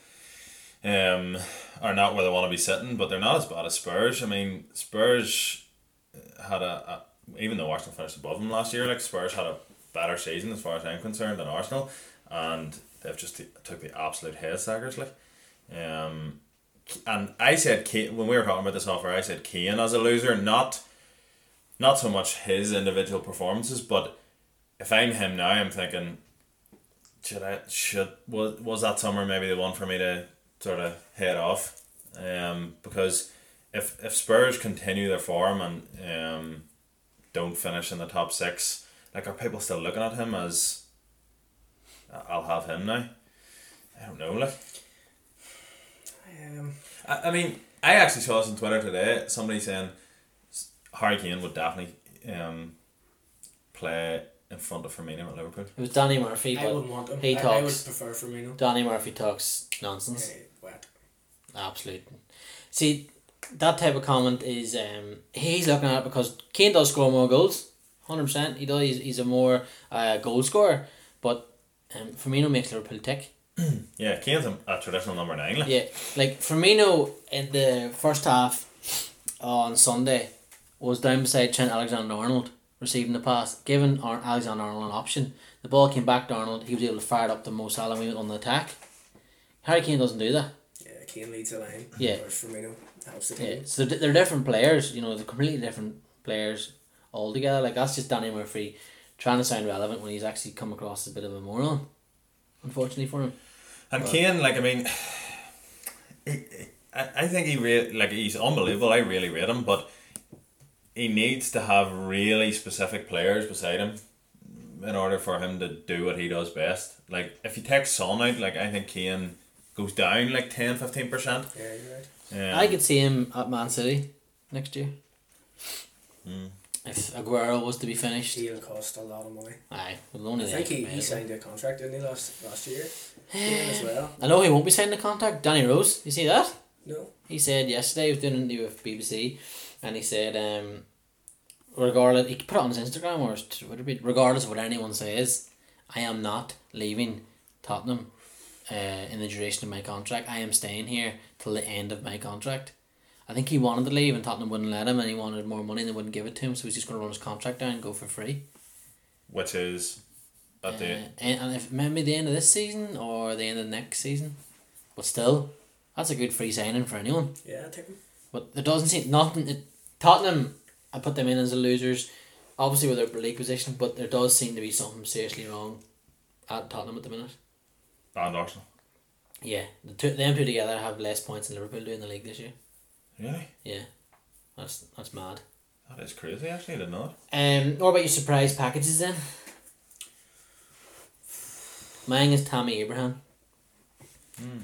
S3: um are not where they want to be sitting, but they're not as bad as Spurs. I mean, Spurs had a, a even though Arsenal finished above them last year, like Spurs had a better season as far as I'm concerned than Arsenal, and they've just t- took the absolute head sackers like. Um, and I said Kane, when we were talking about this offer, I said Kane as a loser, not not so much his individual performances, but if I'm him now, I'm thinking, should I should was was that summer maybe the one for me to sort of head off, um, because if if Spurs continue their form and um, don't finish in the top six, like are people still looking at him as I'll have him now? I don't know, like.
S2: Um,
S3: I, I mean, I actually saw this on Twitter today. Somebody saying Harry Kane would definitely um, play in front of Firmino at Liverpool.
S1: It was Danny Murphy,
S2: I
S1: but
S2: wouldn't want him.
S1: he
S2: I, I would prefer Firmino.
S1: Danny Murphy talks nonsense.
S2: Eh, wet.
S1: Absolute. See, that type of comment is um he's looking at it because Kane does score more goals, hundred percent. He does. He's, he's a more uh, goal scorer, but um, Firmino makes Liverpool tick.
S3: Yeah, Kane's a, a traditional number nine. Like.
S1: Yeah, like Firmino in the first half on Sunday was down beside Trent Alexander Arnold receiving the pass, giving Ar- Alexander Arnold an option. The ball came back to Arnold. He was able to fire it up to Mo Salah and we went on the attack. Harry Kane doesn't do that.
S2: Yeah, Kane leads the line.
S1: Yeah.
S2: Whereas Firmino helps the
S1: Yeah, so they're different players. You know, they're completely different players altogether. Like that's just Danny Murphy trying to sound relevant when he's actually come across as a bit of a moron. Unfortunately for him.
S3: And Kane, like I mean, I, I think he re- like he's unbelievable. I really rate him, but he needs to have really specific players beside him in order for him to do what he does best. Like if you take Son out, like I think Kane goes down like 10 15 percent.
S2: Yeah, you're right.
S3: Um,
S1: I could see him at Man City next year.
S3: Hmm.
S1: If Aguero was to be finished.
S2: He'll cost a lot of money.
S1: Aye, well, only
S2: I
S1: they
S2: think he,
S1: pay
S2: he
S1: it.
S2: signed a contract, didn't he, last last year? As well.
S1: I know he won't be signing the contract. Danny Rose, you see that?
S2: No.
S1: He said yesterday he was doing an interview with BBC, and he said, um, regardless, he put it on his Instagram or his Twitter feed, regardless of what anyone says, I am not leaving Tottenham uh, in the duration of my contract. I am staying here till the end of my contract. I think he wanted to leave and Tottenham wouldn't let him, and he wanted more money and they wouldn't give it to him, so he's just going to run his contract down and go for free.
S3: which is at the
S1: Uh, and, and if maybe the end of this season or the end of the next season, but still, that's a good free signing for anyone.
S2: Yeah, I'll take him.
S1: But it doesn't seem nothing. It, Tottenham, I put them in as the losers, obviously with their league position, but there does seem to be something seriously wrong at Tottenham at the minute.
S3: and Arsenal.
S1: Yeah, the two them two together have less points than Liverpool do in the league this year.
S3: Really,
S1: Yeah, that's that's mad.
S3: that is crazy. Actually, I didn't know.
S1: Um, what about your surprise packages then? Mine is Tammy Abraham.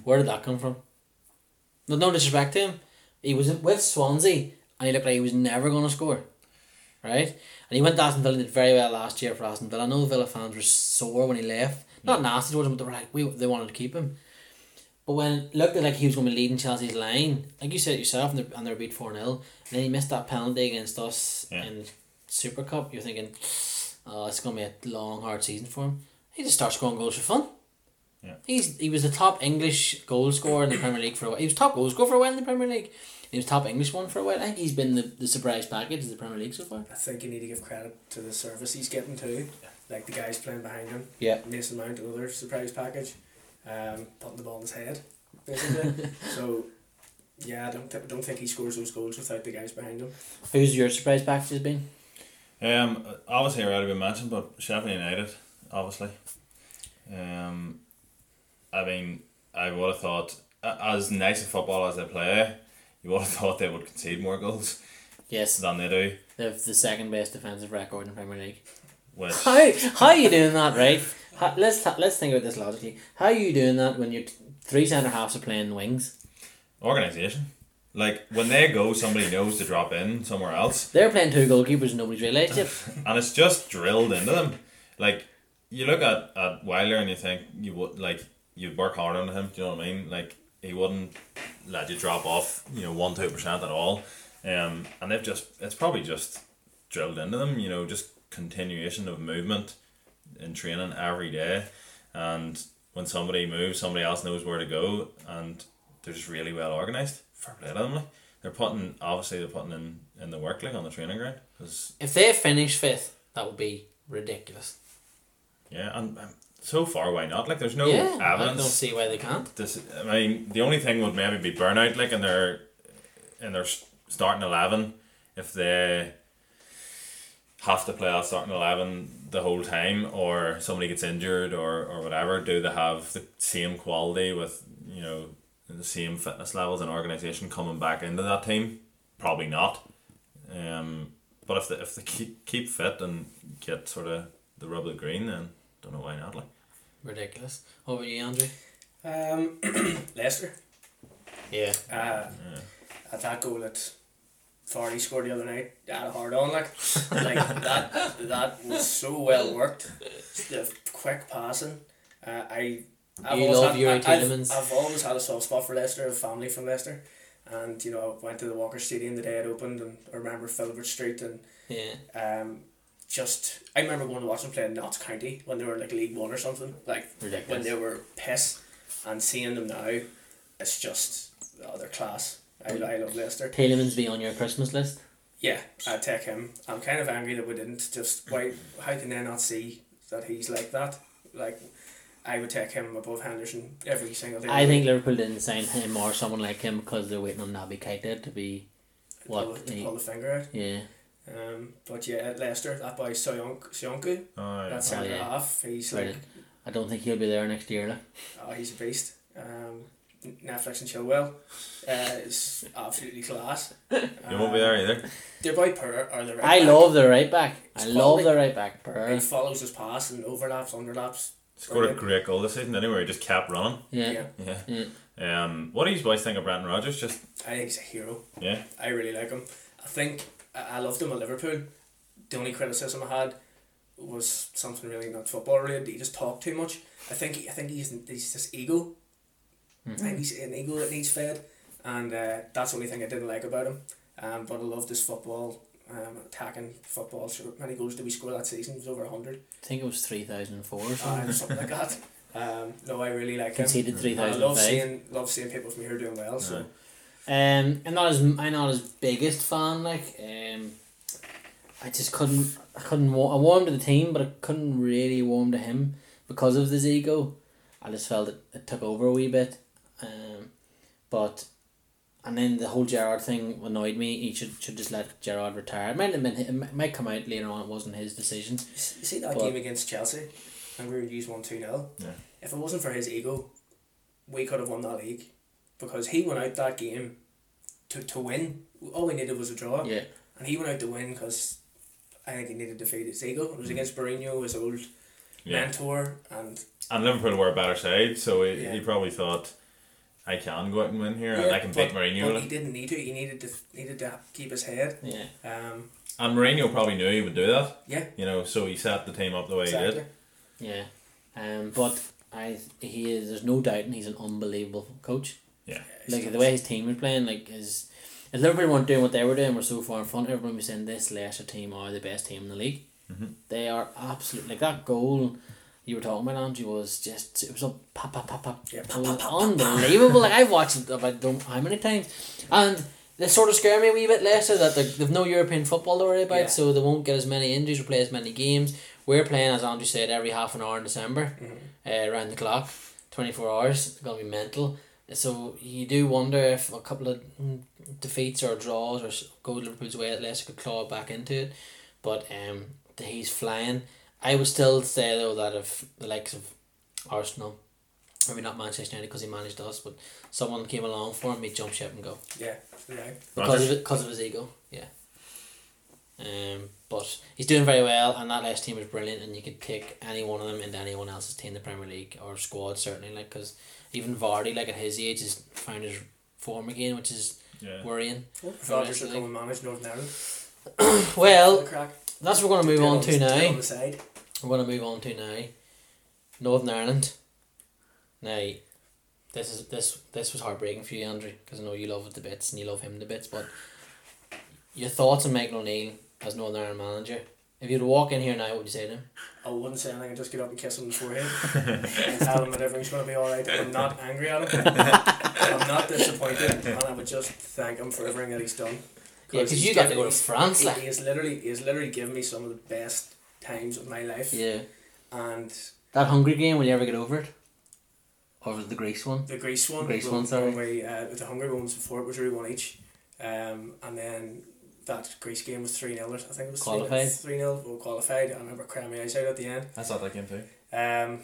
S1: Where did that come from? No, no disrespect to him. He was with Swansea and he looked like he was never going to score. Right? And he went to Aston Villa and did very well last year for Aston Villa. I know the Villa fans were sore when he left. Not nasty towards him, but they were like, we, they wanted to keep him. But when it looked like he was going to be leading Chelsea's line, like you said yourself, and they and they were beat 4 0, and then he missed that penalty against us
S3: Yeah.
S1: in Super Cup, you're thinking, oh, it's going to be a long, hard season for him. He just starts scoring goals for fun.
S3: Yeah.
S1: He's He was the top English goal scorer in the Premier League for a while. He was top goal scorer for a while in the Premier League. He was top English one for a while. I think he's been the, the surprise package of the Premier League so far.
S2: I think you need to give credit to the service he's getting too. Like the guys playing behind him.
S1: Yeah.
S2: Mason Mount, another surprise package. Um, putting the ball in his head, basically. so, yeah, I don't, th- don't think he scores those goals without the guys behind him.
S1: Who's your surprise package has been?
S3: Um, obviously already been mentioned, but Sheffield United, obviously. Um, I mean, I would have thought, as nice a football as they play, you would have thought they would concede more goals
S1: Yes,
S3: than they do.
S1: they have the second best defensive record in the Premier League.
S3: Which
S1: How how are you doing that, right? How, let's let's think about this logically. How are you doing that when your t- three centre halves are playing wings?
S3: organisation, like when they go, somebody knows to drop in somewhere else,
S1: They're playing two goalkeepers and nobody's realised it.
S3: and it's just drilled into them. Like you look at at Wilder and you think you would like you'd work hard on him. Do you know what I mean? Like he wouldn't let you drop off. You know, one two percent at all. Um, and they've just it's probably just drilled into them. You know, just continuation of movement in training every day, and when somebody moves, somebody else knows where to go, and they're just really well organized. Fair play to them. Like. They're putting obviously they're putting in in the work like on the training ground because
S1: If they finish fifth, that would be ridiculous.
S3: Yeah, and um, so far, why not? Like, there's no
S1: yeah, I don't see why they can't.
S3: This, I mean, the only thing would maybe be burnout, like and they're and they're starting eleven, if they have to play that starting eleven the whole time, or somebody gets injured, or or whatever. Do they have the same quality with you know the same fitness levels and organization coming back into that team? Probably not. Um, but if they if they keep keep fit and get sort of the rub of the green, then don't know why not. Like.
S1: Ridiculous. What about you, Andrew?
S2: Um, Leicester.
S1: Yeah.
S2: Uh, at that goal at Vardy scored the other night, had a hard on like, like that. That was so well worked. The quick passing. Uh, I. I've
S1: You
S2: always
S1: love
S2: had,
S1: Yuri
S2: I- I've, I've always had a soft spot for Leicester. I have family from Leicester, and you know I went to the Walker Stadium the day it opened, and I remember Filbert Street and
S1: Yeah.
S2: um, just I remember going to watch them play in Notts County when they were like League One or something. Like when they were piss, and seeing them now, it's just oh, they're class. I, I love Leicester.
S1: Tielemans be on your Christmas list.
S2: Yeah, I'd take him. I'm kind of angry that we didn't. Just why? How can they not see that he's like that? Like, I would take him above Henderson every single day.
S1: I think Liverpool didn't sign him or someone like him because they're waiting on Naby Keita to be
S2: pull,
S1: what
S2: to
S1: he-
S2: pull the finger out.
S1: yeah.
S2: Um, but yeah, at Leicester, that boy Soyonk Soyuncu,
S3: Oh, yeah.
S2: that centre
S1: yeah.
S2: half, he's like
S1: I don't think he'll be there next year. Like.
S2: Oh, he's a beast. Um, Netflix and Chilwell uh, is absolutely class.
S3: You won't be there either.
S2: Their boy Per or the right
S1: I
S2: back,
S1: love the right back. I love the right back.
S2: He follows his pass and overlaps, underlaps.
S3: Scored a great goal this season anyway. He just kept running.
S1: Yeah.
S2: Yeah,
S3: Yeah.
S1: Yeah.
S3: Um, what do you boys think of Brendan Rodgers? Just
S2: I think he's a hero.
S3: yeah.
S2: I really like him. I think I I loved him at Liverpool. The only criticism I had was something really not football related. He just talked too much. I think I think he's he's this ego. I think he's an ego that needs fed, and uh, that's the only thing I didn't like about him. Um, but I loved his football, um, attacking football. So many goals did we score that season? It was over hundred,
S1: I think it was three thousand four or
S2: uh,
S1: something.
S2: something like that. Um, no, I really like him.
S1: Conceded three
S2: And I
S1: thousand
S2: love seeing love seeing people from here doing well. So.
S1: Um, I'm not as I'm not his biggest fan. Like, um, I just couldn't. I couldn't. wa- I warmed to the team, but I couldn't really warm to him because of his ego. I just felt it, it took over a wee bit. Um, but and then the whole Gerrard thing annoyed me. He should should just let Gerrard retire. It might have been. It might- might come out later on. It wasn't his decision.
S2: You see that
S1: But-
S2: game against Chelsea, and we were used one two 0
S3: Yeah.
S2: If it wasn't for his ego, we could have won that league, because he went out that game to, to win. All we needed was a draw,
S1: Yeah.
S2: and he went out to win because I think he needed to feed his ego. It was against Mourinho, his old
S3: Yeah.
S2: mentor, and
S3: And Liverpool were a better side, so he,
S2: Yeah.
S3: he probably thought, I can go out and win here, and I can beat
S2: but,
S3: Mourinho.
S2: But he didn't need to. He needed to needed to keep his head.
S1: Yeah.
S2: Um,
S3: And Mourinho probably knew he would do that.
S2: Yeah.
S3: You know, so he set the team up the way he did.
S1: Yeah. Um, but I he is. There's no doubting he's an unbelievable coach.
S3: Yeah.
S1: like the way his team was playing, like his if Liverpool weren't doing what they were doing, we're so far in front. Everyone was saying this Leicester team are the best team in the league.
S3: Mhm.
S1: They are absolutely like that goal you were talking about, Andrew, was just it was a pop pop pop pop.
S2: Yeah,
S1: It
S2: pop,
S1: was
S2: pop, pop, pop,
S1: unbelievable. like I've watched it about don't know how many times, and they sort of scare me a wee bit Leicester that they- they've no European football to worry about,
S2: Yeah.
S1: so they won't get as many injuries or play as many games. We're playing, as Andrew said, every half an hour in December
S2: Mhm.
S1: uh, around the clock, 24 hours. It's going to be mental. So you do wonder if a couple of mm, defeats or draws or s- go Liverpool's way, at least could claw back into it. But um, he's flying. I would still say though that if the likes of Arsenal, maybe not Manchester United because he managed us, but someone came along for him, he'd jump ship and go
S2: Yeah. Yeah.
S1: because of because of his ego. Yeah. Um, but he's doing very well, and that last team is brilliant, and you could pick any one of them into anyone else's team in the Premier League or squad certainly, like because even Vardy, like at his age, has found his form again, which is
S3: Yeah.
S1: worrying.
S2: Oh, Rodgers will come and manage Northern Ireland.
S1: Well, that's what we're going to move
S2: Do it
S1: on to now.
S2: On the side.
S1: We're going to move on to now. Northern Ireland. Now, this is this this was heartbreaking for you, Andrew, because I know you love it to bits and you love him to bits. But your thoughts on Michael O'Neill as Northern Ireland manager? If you'd walk in here now, what would you say to him?
S2: I wouldn't say anything. I'd just get up and kiss him on the forehead and tell him that everything's going to be all right. I'm not angry at him. I'm not disappointed, and I would just thank him for everything that he's done.
S1: Yeah, because
S2: he's
S1: you got to go to
S2: he's-
S1: France,
S2: He,
S1: like.
S2: he has literally, he has literally given me some of the best times of my life,
S1: Yeah.
S2: and
S1: That hungry game, will you ever get over it? Or was it the Greece one?
S2: the Greece one,
S1: Greece
S2: when-
S1: one, sorry.
S2: when we, uh, the Hungary one was before it was really one each, um, and then that Greece game was three 0 I think it was
S1: Qualified.
S2: three 0 well qualified. I remember crying my eyes out at the end.
S3: I thought that game too.
S2: Um,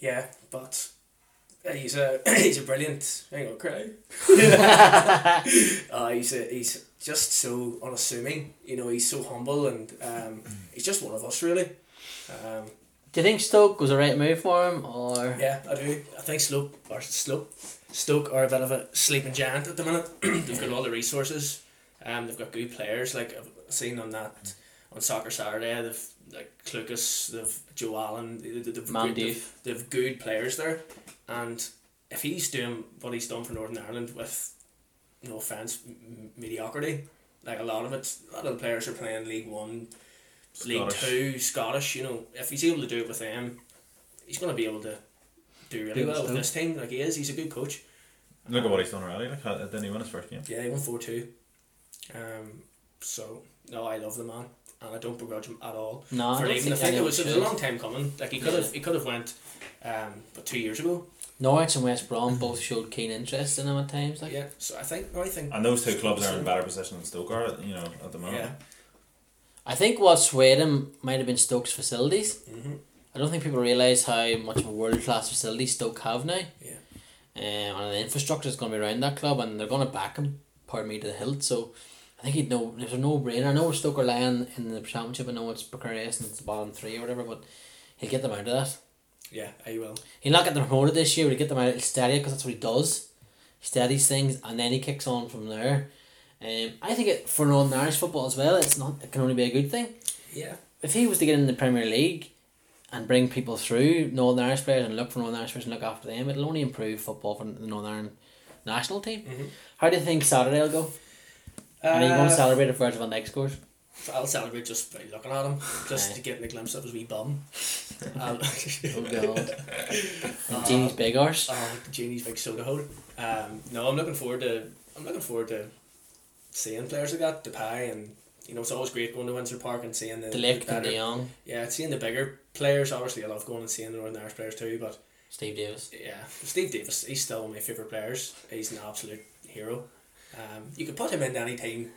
S2: yeah, but uh, he's a he's a brilliant. Hang on, cry. uh, he's a, he's just so unassuming. You know, he's so humble and um, he's just one of us, really. Um,
S1: Do you think Stoke was a right move for him, or
S2: yeah, I do. I think Stoke or Stoke Stoke are a bit of a sleeping giant at the minute. They've got all the resources. Um, they've got good players. Like I've seen on that on Soccer Saturday, they've like Clucas, they've Joe Allen, they- they- they've,
S1: Man
S2: good, they've, they've good players there, and if he's doing what he's done for Northern Ireland with, no offense, m- mediocrity, like a lot of it, a lot of the players are playing League One, League Two, Scottish. You know, if he's able to do it with them, he's going to be able to do really
S1: Do
S2: well
S1: his
S2: with this team. Like he is, he's a good coach.
S3: Look at what he's done already. Like, how- didn't he win his first game?
S2: Yeah, he won four two. Um, so no, I love the man, and I don't begrudge him at all
S1: No, I
S2: for
S1: don't
S2: leaving. I
S1: think
S2: think it was, it was a long time coming. Like he could have, he could have went, um, but two years ago.
S1: Norwich and West Brom both showed keen interest in him at times. Like,
S2: Yeah, so I think, no, I think.
S3: And those two clubs are in a better position than Stoke are, you know, at the moment.
S2: Yeah.
S1: I think what swayed him might have been Stoke's facilities.
S2: Mm-hmm.
S1: I don't think people realise how much of a world class facility Stoke have now.
S2: Yeah.
S1: Um, and the infrastructure is going to be around that club, and they're going to back him, pardon me, to the hilt. So I think he'd know there's a no brainer. I know are lying in the championship. I know it's precarious and it's the bottom three or whatever, but he'll get them out of that.
S2: Yeah, I will.
S1: He'll not get them promoted this year, but he'll get them out of steady because that's what he does. He steadies things and then he kicks on from there. Um, I think it for Northern Irish football as well, it's not it can only be a good thing.
S2: Yeah.
S1: If he was to get in the Premier League and bring people through Northern Irish players and look for Northern Irish players and look after them, it'll only improve football for the Northern Ireland national team.
S2: Mm-hmm.
S1: How do you think Saturday will go? And are you going to
S2: celebrate
S1: celebrate first of van next course?
S2: I'll celebrate just by looking at him, just
S1: Aye.
S2: to getting a glimpse of his wee bum.
S1: Oh god. and
S2: Uh,
S1: Gini's big arse.
S2: Oh, big soda hole. Um, no, I'm looking forward to. I'm looking forward to seeing players like that, Depay, and you know it's always great going to Windsor Park and seeing the,
S1: The
S2: the
S1: and
S2: better-
S1: Jong,
S2: Yeah, seeing the bigger players. Obviously, I love going and seeing the Northern Irish players too. But
S1: Steve Davis.
S2: yeah, Steve Davis, he's still one of my favourite players. He's an absolute hero. Um, you could put him in any team.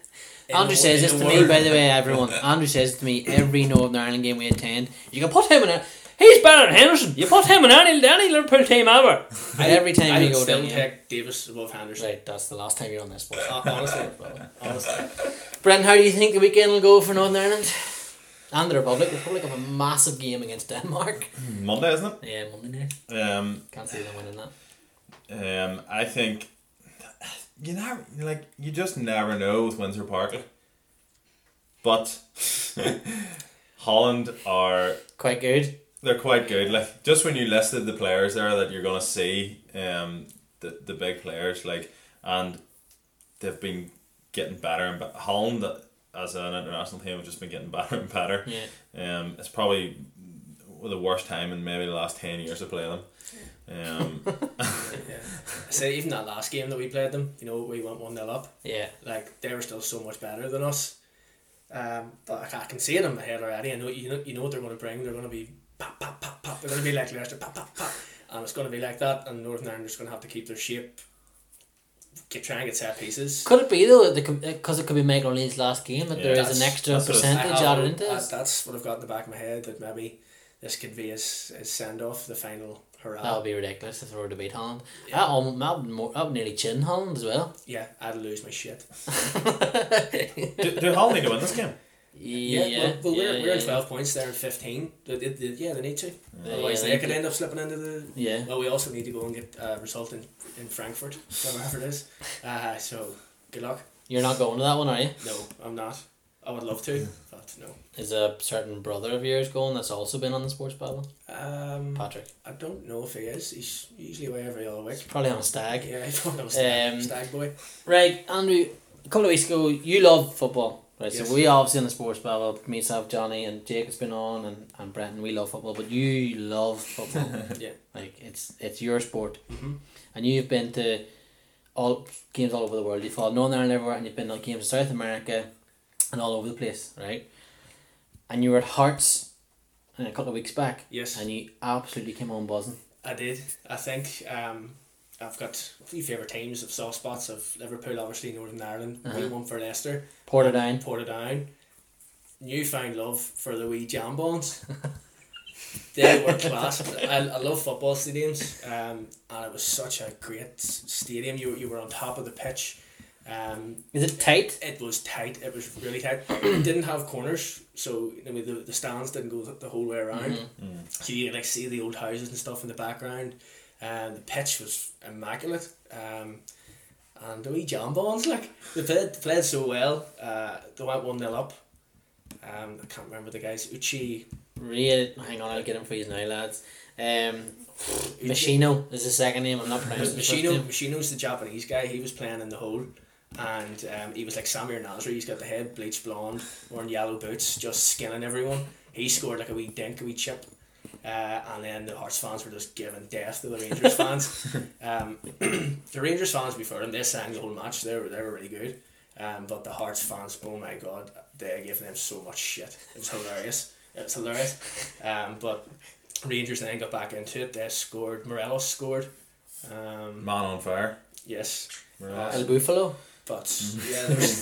S2: in
S1: Andrew
S2: the-
S1: says
S2: in
S1: this
S2: the
S1: to me, by the way, everyone. Andrew says to me every Northern Ireland game we attend, you can put him in it. He's better than Henderson. You put him in any, any Liverpool team ever. every time
S2: I
S1: we
S2: would
S1: go
S2: still
S1: down. yeah.
S2: pick Davis above Henderson.
S1: Right, that's the last time you're on this one.
S2: Honestly, honestly.
S1: Brendan, how do you think the weekend will go for Northern Ireland? And the Republic. The Republic have a massive game against Denmark.
S3: Monday, isn't it?
S1: Yeah, Monday night.
S3: it? Um,
S1: Can't see them winning that.
S3: um, I think you never like you just never know with Windsor Park. But Holland are
S1: Quite good.
S3: they're quite good. Like just when you listed the players there that you're gonna see, um, the the big players like, and they've been getting better and better. Holland as an international team have just been getting better and better.
S1: Yeah.
S3: Um, it's probably the worst time in maybe the last ten years to play them. Um,
S2: Yeah. I say even that last game that we played them, you know, we went one 0 up.
S1: Yeah.
S2: Like they were still so much better than us. Um, but I, I can see it in my head already. I know you know you know what they're going to bring. They're going to be pop pop pop pop. They're going to be like Leicester pop pop pop, and it's going to be like that. And Northern Ireland is going to have to keep their shape. Get try and get set pieces.
S1: Could it be though, because it could be Michael O'Neill's last game, that
S3: Yeah,
S1: there is an extra
S3: that's what it's-
S1: percentage added into
S2: uh,
S1: this?
S2: That's what I've got in the back of my head that maybe this could be his, his send off, the final hurrah.
S1: That would be ridiculous if we were to beat Holland.
S2: Yeah.
S1: That, almost, that, would more, that would nearly chin Holland as well.
S2: yeah, I'd lose my shit.
S3: do, do Holland need to win this game?
S1: Yeah,
S2: Yeah, well, well we're,
S1: yeah,
S2: we're in
S1: yeah.
S2: 12 points, they're in 15. They, they, they, yeah, they need to.
S1: Yeah,
S2: Otherwise,
S1: yeah,
S2: they
S1: they
S2: could end up slipping into the.
S1: Yeah.
S2: Well, we also need to go and get a result in, in Frankfurt, wherever it is. Uh, so, good luck.
S1: You're not going to that one, are you?
S2: No, I'm not. I would love to, but no.
S1: Is a certain brother of yours going that's also been on the sports babble?
S2: Um,
S1: Patrick.
S2: I don't know if he is. He's usually away every other week.
S1: Probably on a stag.
S2: Yeah, I don't know. Stag,
S1: Um,
S2: stag boy.
S1: Right, Andrew, a couple of weeks ago, you love football. Right,
S2: Yes.
S1: so we obviously on the sports babble, myself, Johnny, and Jake has been on, and, and Brenton, we love football, but you love football.
S2: Yeah.
S1: like, it's it's your sport.
S2: hmm
S1: and you've been to all games all over the world. You've followed Northern Ireland everywhere, and you've been to games in South America, and all over the place, right? And you were at Hearts, uh, a couple of weeks back,
S2: Yes.
S1: and you absolutely came on buzzing.
S2: I did. I think um, I've got a few favourite teams of soft spots of Liverpool, obviously Northern Ireland.
S1: Uh-huh.
S2: We won for Leicester.
S1: Portadown.
S2: Portadown. Newfound love for the wee Jambos. they were class. I, I love football stadiums, um, and it was such a great stadium. You, you were on top of the pitch. Um,
S1: Is it tight?
S2: it was tight. It was really tight. it didn't have corners, so you know, the, the stands didn't go the, the whole way around.
S1: Mhm.
S2: So you could like see the old houses and stuff in the background. Um, the pitch was immaculate. Um, and the wee Jambos like they played played so well. Uh, they went one 0 up. Um, I can't remember the guys. Uchi.
S1: Ray, hang on, I'll get him for you now, lads. Um, Meshino is the second name. I'm not pronouncing Meshino.
S2: Meshino's the Japanese guy. He was playing in the hole, and um, he was like Samir Nasri. He's got the head bleached blonde, wearing yellow boots, just skinning everyone. He scored like a wee dink, a wee chip. Uh, and then the Hearts fans were just giving death to the Rangers fans. Um, the Rangers fans before them, they sang the whole match. They were they were really good. Um, but the Hearts fans, oh my god, they gave them so much shit. It was hilarious. It was hilarious. Um, but Rangers then got back into it. They scored. Morelos scored. Um,
S3: Man on fire.
S2: yes.
S3: Morelos.
S1: El Buffalo.
S2: But yeah, there's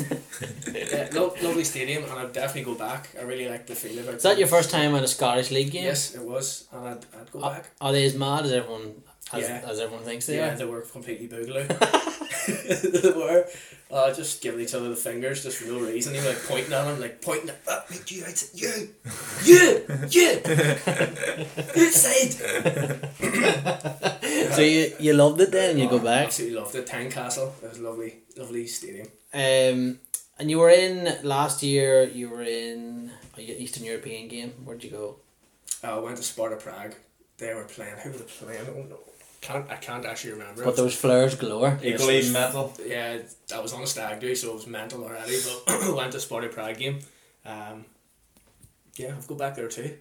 S2: yeah, lo- lovely stadium, and I'd definitely go back. I really like the feel of it.
S1: Is that your first time at a Scottish League game?
S2: Yes, it was, and I'd, I'd go
S1: Are,
S2: back.
S1: are they as mad as everyone as,
S2: Yeah.
S1: as everyone thinks they
S2: Yeah,
S1: are?
S2: they were completely boogaloo. they were uh, just giving each other the fingers just for no reason. They were like pointing at him, like pointing at that. Make you, I said, you, you, you, inside.
S1: So you, you loved it then and you go
S2: Oh,
S1: back?
S2: Absolutely loved it. Tynecastle. It was lovely, lovely stadium.
S1: Um, and you were in last year. You were in a Eastern European game. Where'd you go?
S2: Uh, I went to Sparta Prague. They were playing. Who were they playing? Oh no, can't I can't actually remember.
S1: But those flares galore.
S2: Yes,
S3: Equally
S2: it
S3: metal.
S2: Yeah, I was on a stag do, so it was mental already. But went to Sparta Prague game. Um, yeah, I've go back there too.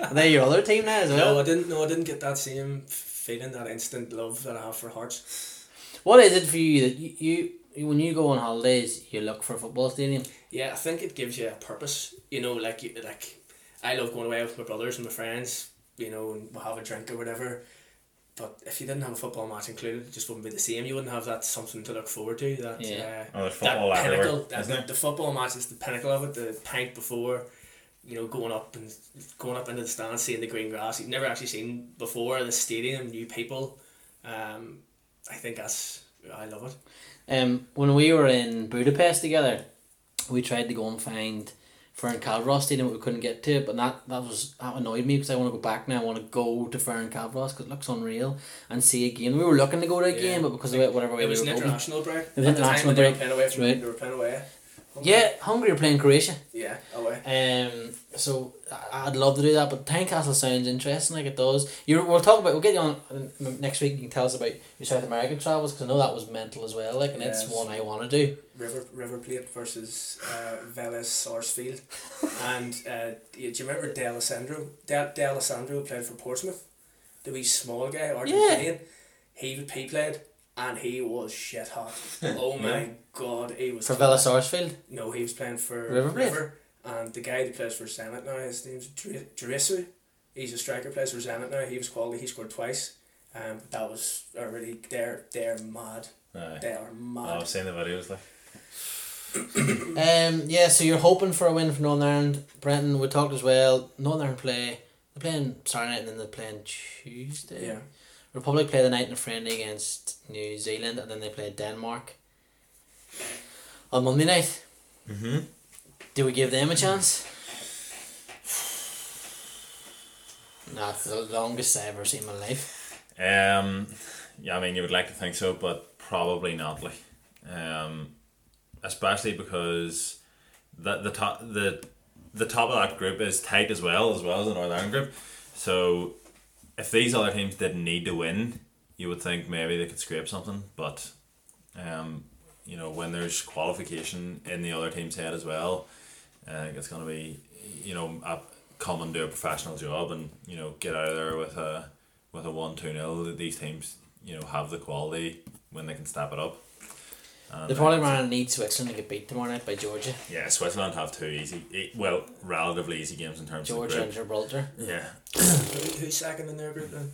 S1: Are they your other team now as well?
S2: No, I didn't. No, I didn't get that same feeling, that instant love that I have for Hearts.
S1: What is it for you that you, you, you when you go on holidays you look for a football stadium?
S2: Yeah, I think it gives you a purpose. You know, like you, like I love going away with my brothers and my friends. You know, and we'll have a drink or whatever. But if you didn't have a football match included, it just wouldn't be the same. You wouldn't have that something to look forward to. That
S1: Yeah.
S2: uh,
S3: Oh, there's football
S2: that pinnacle, that,
S3: isn't there?
S2: the football match is the pinnacle of it. The pint before, you know, going up and going up into the stands, seeing the green grass you've never actually seen before. The stadium, new people. Um, I think that's I love it.
S1: Um, when we were in Budapest together, we tried to go and find Ferencváros Stadium, but we couldn't get to it. But that that was that annoyed me because I want to go back now. I want to go to Ferencváros because it looks unreal and see a game. We were looking to go to a
S2: Yeah.
S1: game, but because of it, whatever way
S2: It was
S1: we
S2: an
S1: were going.
S2: international break.
S1: It was
S2: At the time
S1: international
S2: when they were playing away from
S1: right.
S2: they were playing away.
S1: Yeah, Hungary are playing Croatia.
S2: Yeah, away.
S1: Um, so I'd love to do that, but Tynecastle sounds interesting, like it does. You we'll talk about we'll get you on uh, next week. You can tell us about your South American travels because I know that was mental as well. Like, and it's
S2: Yes.
S1: one I want to do.
S2: River River Plate versus uh, Vélez Sarsfield, and uh, do you remember D'Alessandro? De, De played for Portsmouth, the wee small guy, Argentinian. He he played, and he was shit hot. Oh my god, he was
S1: For
S2: hot.
S1: Vélez Sarsfield.
S2: No, he was playing for
S1: River
S2: River, and the guy that plays for Zenit now, his name's Dr- Driussi. He's a striker, plays for Zenit now. He was quality. He scored twice. Um, but that was a really they're they're mad.
S3: Aye.
S2: They are
S3: Oh,
S2: mad.
S3: I've seen the videos like.
S1: Um, yeah, so you're hoping for a win for Northern Ireland. Brenton, we talked as well. Northern Ireland play. They're playing Saturday night and then they're playing Tuesday.
S2: Yeah.
S1: Republic play the night in a friendly against New Zealand and then they play Denmark on Monday night.
S3: Mm-hmm.
S1: Do we give them a chance? Nah, it's the longest I've ever seen in my life.
S3: Um, yeah, I mean, you would like to think so, but probably not. Like, um, especially because the the top the the top of that group is tight as well as well as the Northern group. So, if these other teams didn't need to win, you would think maybe they could scrape something. But, um, you know, when there's qualification in the other team's head as well, I think it's going to be, you know, a, come and do a professional job and you know get out of there with a with a one two nil. These teams, you know, have the quality when they can step it up. And,
S1: They probably going to need Switzerland to get beat tomorrow night by Georgia.
S3: yeah, Switzerland have two easy, e- well, relatively easy games in terms
S1: Georgia
S3: of Georgia and.
S1: Gibraltar.
S3: Yeah,
S2: who's second in their group then?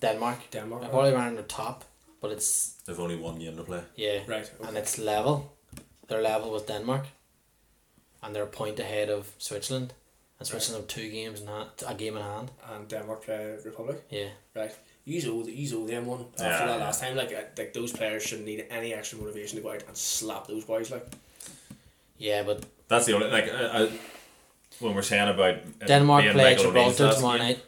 S1: Denmark.
S2: Denmark.
S1: They're
S2: right?
S1: probably around the top, but it's
S3: they've only one game to play.
S1: yeah,
S2: Right.
S1: and it's level. They're level with Denmark, and they're a point ahead of Switzerland. And Switzerland have two games in hand, a game in hand.
S2: And Denmark play Republic.
S1: Yeah,
S2: Right. You owe, you owe them one after
S3: Yeah,
S2: that
S3: yeah.
S2: last time. Like, uh, like those players shouldn't need any extra motivation to go out and slap those boys. Like,
S1: yeah, but
S3: That's the only like uh, uh, when we're saying about
S1: Denmark play
S3: Michael O'Neill's
S1: Gibraltar tomorrow night.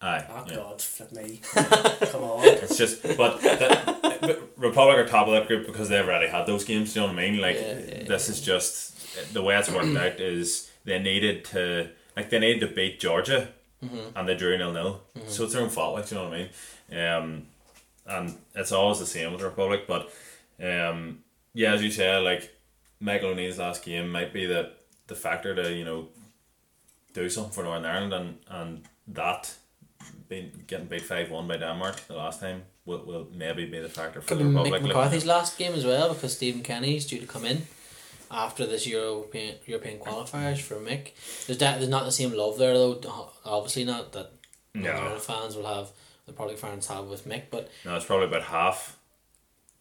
S3: Aye,
S2: oh
S3: yeah.
S2: God, flip me. Come on.
S3: It's just, but the, but Republic are top of that group because they've already had those games. You know what I mean? Like
S1: Yeah, yeah,
S3: this is just the way it's worked out. Is they needed to like they needed to beat Georgia,
S1: Mm-hmm.
S3: and they drew nil nil. So it's their own fault. Like do you know what I mean? Um, and it's always the same with the Republic. But um, yeah, as you say, like Michael O'Neill's last game might be the the factor to you know do something for Northern Ireland, and and that being getting beat five one by Denmark the last time will, will maybe be the factor for
S1: Could
S3: the Republic.
S1: Mick McCarthy's
S3: at-
S1: last game as well because Stephen Kenny's due to come in after this European European qualifiers for Mick. There's that there's not the same love there though. Obviously not that Northern
S3: No,
S1: fans will have the Republic fans have with Mick, but
S3: no, it's probably about half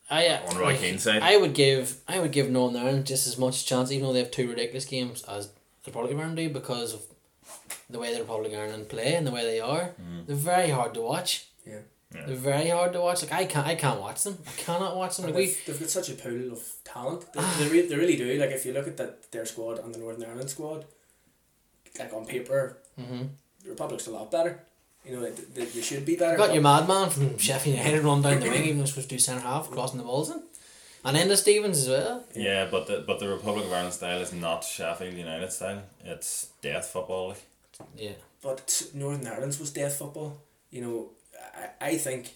S1: I uh,
S3: on Roy
S1: like,
S3: Keane's side.
S1: I would give I would give Northern Ireland just as much chance, even though they have two ridiculous games as the Republic of Ireland do, because of the way the Republic of Ireland play and the way they are. They're very hard to watch.
S2: Yeah.
S3: Yeah.
S1: They're very hard to watch. Like I can't I can't watch them. I cannot watch them. Like we
S2: they've, they've got such a pool of talent. They, they, re- they really do. Like if you look at that their squad and the Northern Ireland squad, like on paper,
S1: mm-hmm.
S2: the Republic's a lot better. You know, they, they, they should be better.
S1: got your madman from Sheffield United run down the wing, even though supposed to do centre half, crossing the balls in. And Enda Stevens as well.
S3: yeah, but the but the Republic of Ireland style is not Sheffield United style. It's death football.
S1: Yeah.
S2: But Northern Ireland's was death football. You know, I, I think,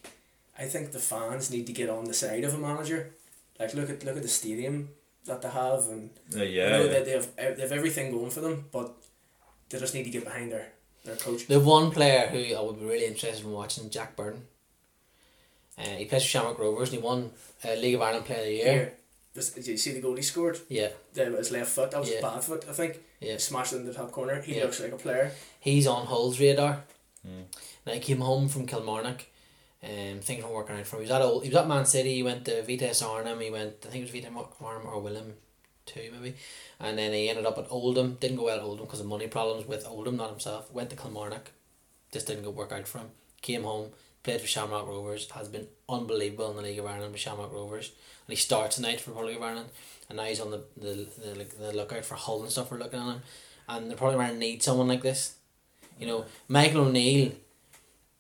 S2: I think the fans need to get on the side of a manager. Like look at look at the stadium that they have, and
S3: Uh,
S2: you
S3: yeah,
S2: know
S3: yeah.
S2: that they have they have everything going for them, but they just need to get behind their their coach.
S1: The one player who I would be really interested in watching, Jack Byrne. Uh, he plays for Shamrock Rovers and he won uh, League of Ireland Player of the Year.
S2: Here, this, did you see the goal he scored?
S1: Yeah,
S2: That was left foot. That was
S1: Yeah.
S2: his bad foot, I think.
S1: yeah.
S2: Smashed it in the top corner. He
S1: Yeah.
S2: looks like a player.
S1: He's on Hull's radar.
S3: Mm.
S1: Now came home from Kilmarnock. Um, things weren't working out for him. He was at old, he was at Man City. He went to Vitesse Arnhem. He went. I think it was Vitesse Arnhem or Willem II maybe. And then he ended up at Oldham. Didn't go well at Oldham because of money problems with Oldham, not himself. Went to Kilmarnock. Just didn't go work out for him. Came home. Played for Shamrock Rovers. Has been unbelievable in the League of Ireland with Shamrock Rovers. And he starts tonight for the Republic of Ireland. And now he's on the the, the, the lookout for Hull and stuff. We're looking at him. And they're probably going to need someone like this. You know, Michael O'Neill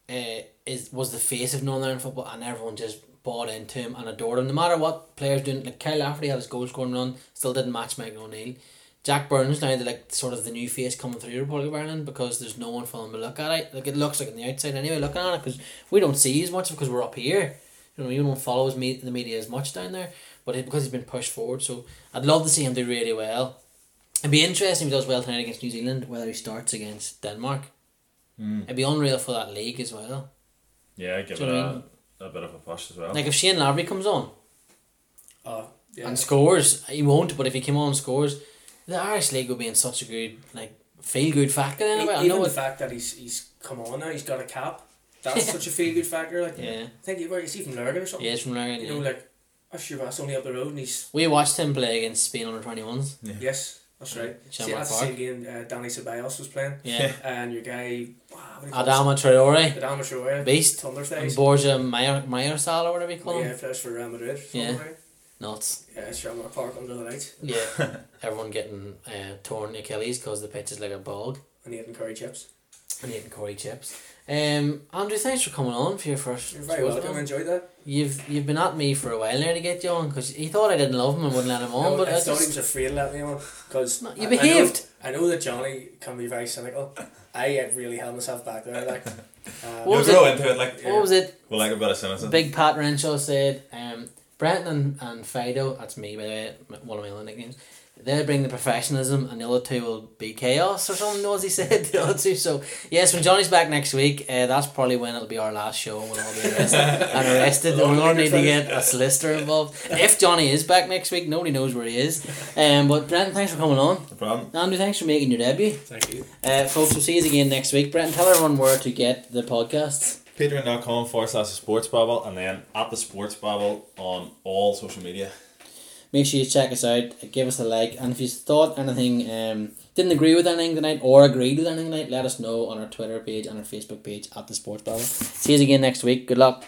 S1: uh, is was the face of Northern Ireland football, and everyone just bought into him and adored him. No matter what players doing, like Kyle Lafferty had his goal scoring run, still didn't match Michael O'Neill. Jack Byrne's now the like sort of the new face coming through the Republic of Ireland because there's no one for them to look at it. Like it looks like on the outside anyway, looking at it because we don't see as much because we're up here. You know, you don't follow me- the media as much down there, but it, because he's been pushed forward, so I'd love to see him do really well. It'd be interesting if he does well tonight against New Zealand, whether he starts against Denmark.
S3: Mm.
S1: It'd be unreal for that league as well.
S3: Yeah, give
S1: Do
S3: it
S1: you know what I
S3: a,
S1: mean?
S3: a bit of a push as well.
S1: Like if Shane Lavery comes on
S2: Uh, yeah.
S1: and scores, he won't. But if he came on and scores, the Irish league would be in such a good like feel good factor.
S2: E-
S1: Anyway, I
S2: Even
S1: know
S2: the
S1: it.
S2: fact that he's he's come on now, he's got a cap. That's such a feel good factor. Like
S1: Yeah,
S2: I think he, where is he from Lurgan or something?
S1: yeah, it's from Larry.
S2: You know,
S1: Yeah.
S2: like oh sure, that's only up the road, and he's
S1: We watched him play against Spain under twenty ones.
S2: yes, that's right. See, that's the same game uh, Danny Ceballos was playing,
S1: Yeah,
S2: and your guy, wow, you?
S1: Adama Traore,
S2: Adama Traore,
S1: Beast,
S2: Thunder
S1: and
S2: Thighs.
S1: Borja Mayer Mayersal or whatever you call him.
S2: Yeah, plays for Real Madrid.
S1: Yeah. Nuts.
S2: Yeah, Shamrock Park under the lights,
S1: Yeah, everyone getting uh, torn Achilles because the pitch is like a bog
S2: and eating curry chips.
S1: and eating curry chips. Um, Andrew, thanks for coming on for your first.
S2: You're very welcome. I enjoyed that.
S1: You've you've been at me for a while now to get you on because he thought I didn't love him and wouldn't let him on,
S2: No,
S1: but
S2: I
S1: I
S2: thought he was afraid to let me on because
S1: No, you behaved.
S2: I know, I know that Johnny can be very cynical. I really held myself back there. Like, um,
S1: What
S3: You'll
S1: was
S3: grow
S1: it?
S3: into it like
S1: what was it?
S3: we like a bit of cynicism.
S1: Big Pat Renshaw said, um, Brenton and, and Fido, that's me by the way, one of my other nicknames. They'll bring the professionalism, and the other two will be chaos or something. Was he said the other two? So yes, when Johnny's back next week, uh, that's probably when it'll be our last show. and We'll all be arrested and arrested. we're gonna need to get a solicitor involved. If Johnny is back next week, nobody knows where he is. Um, but Brenton, thanks for coming on.
S3: No problem.
S1: Andrew, thanks for making your debut.
S2: thank you.
S1: Uh, folks, we'll see you again next week. Brenton, tell everyone where to get the podcasts.
S3: Patreon.com forward slash the sports babble and then at the sports babble on all social media.
S1: Make sure you check us out, give us a like, and if you thought anything, um, didn't agree with anything tonight or agreed with anything tonight, let us know on our Twitter page and our Facebook page at the Sports Babble. See you again next week. Good luck.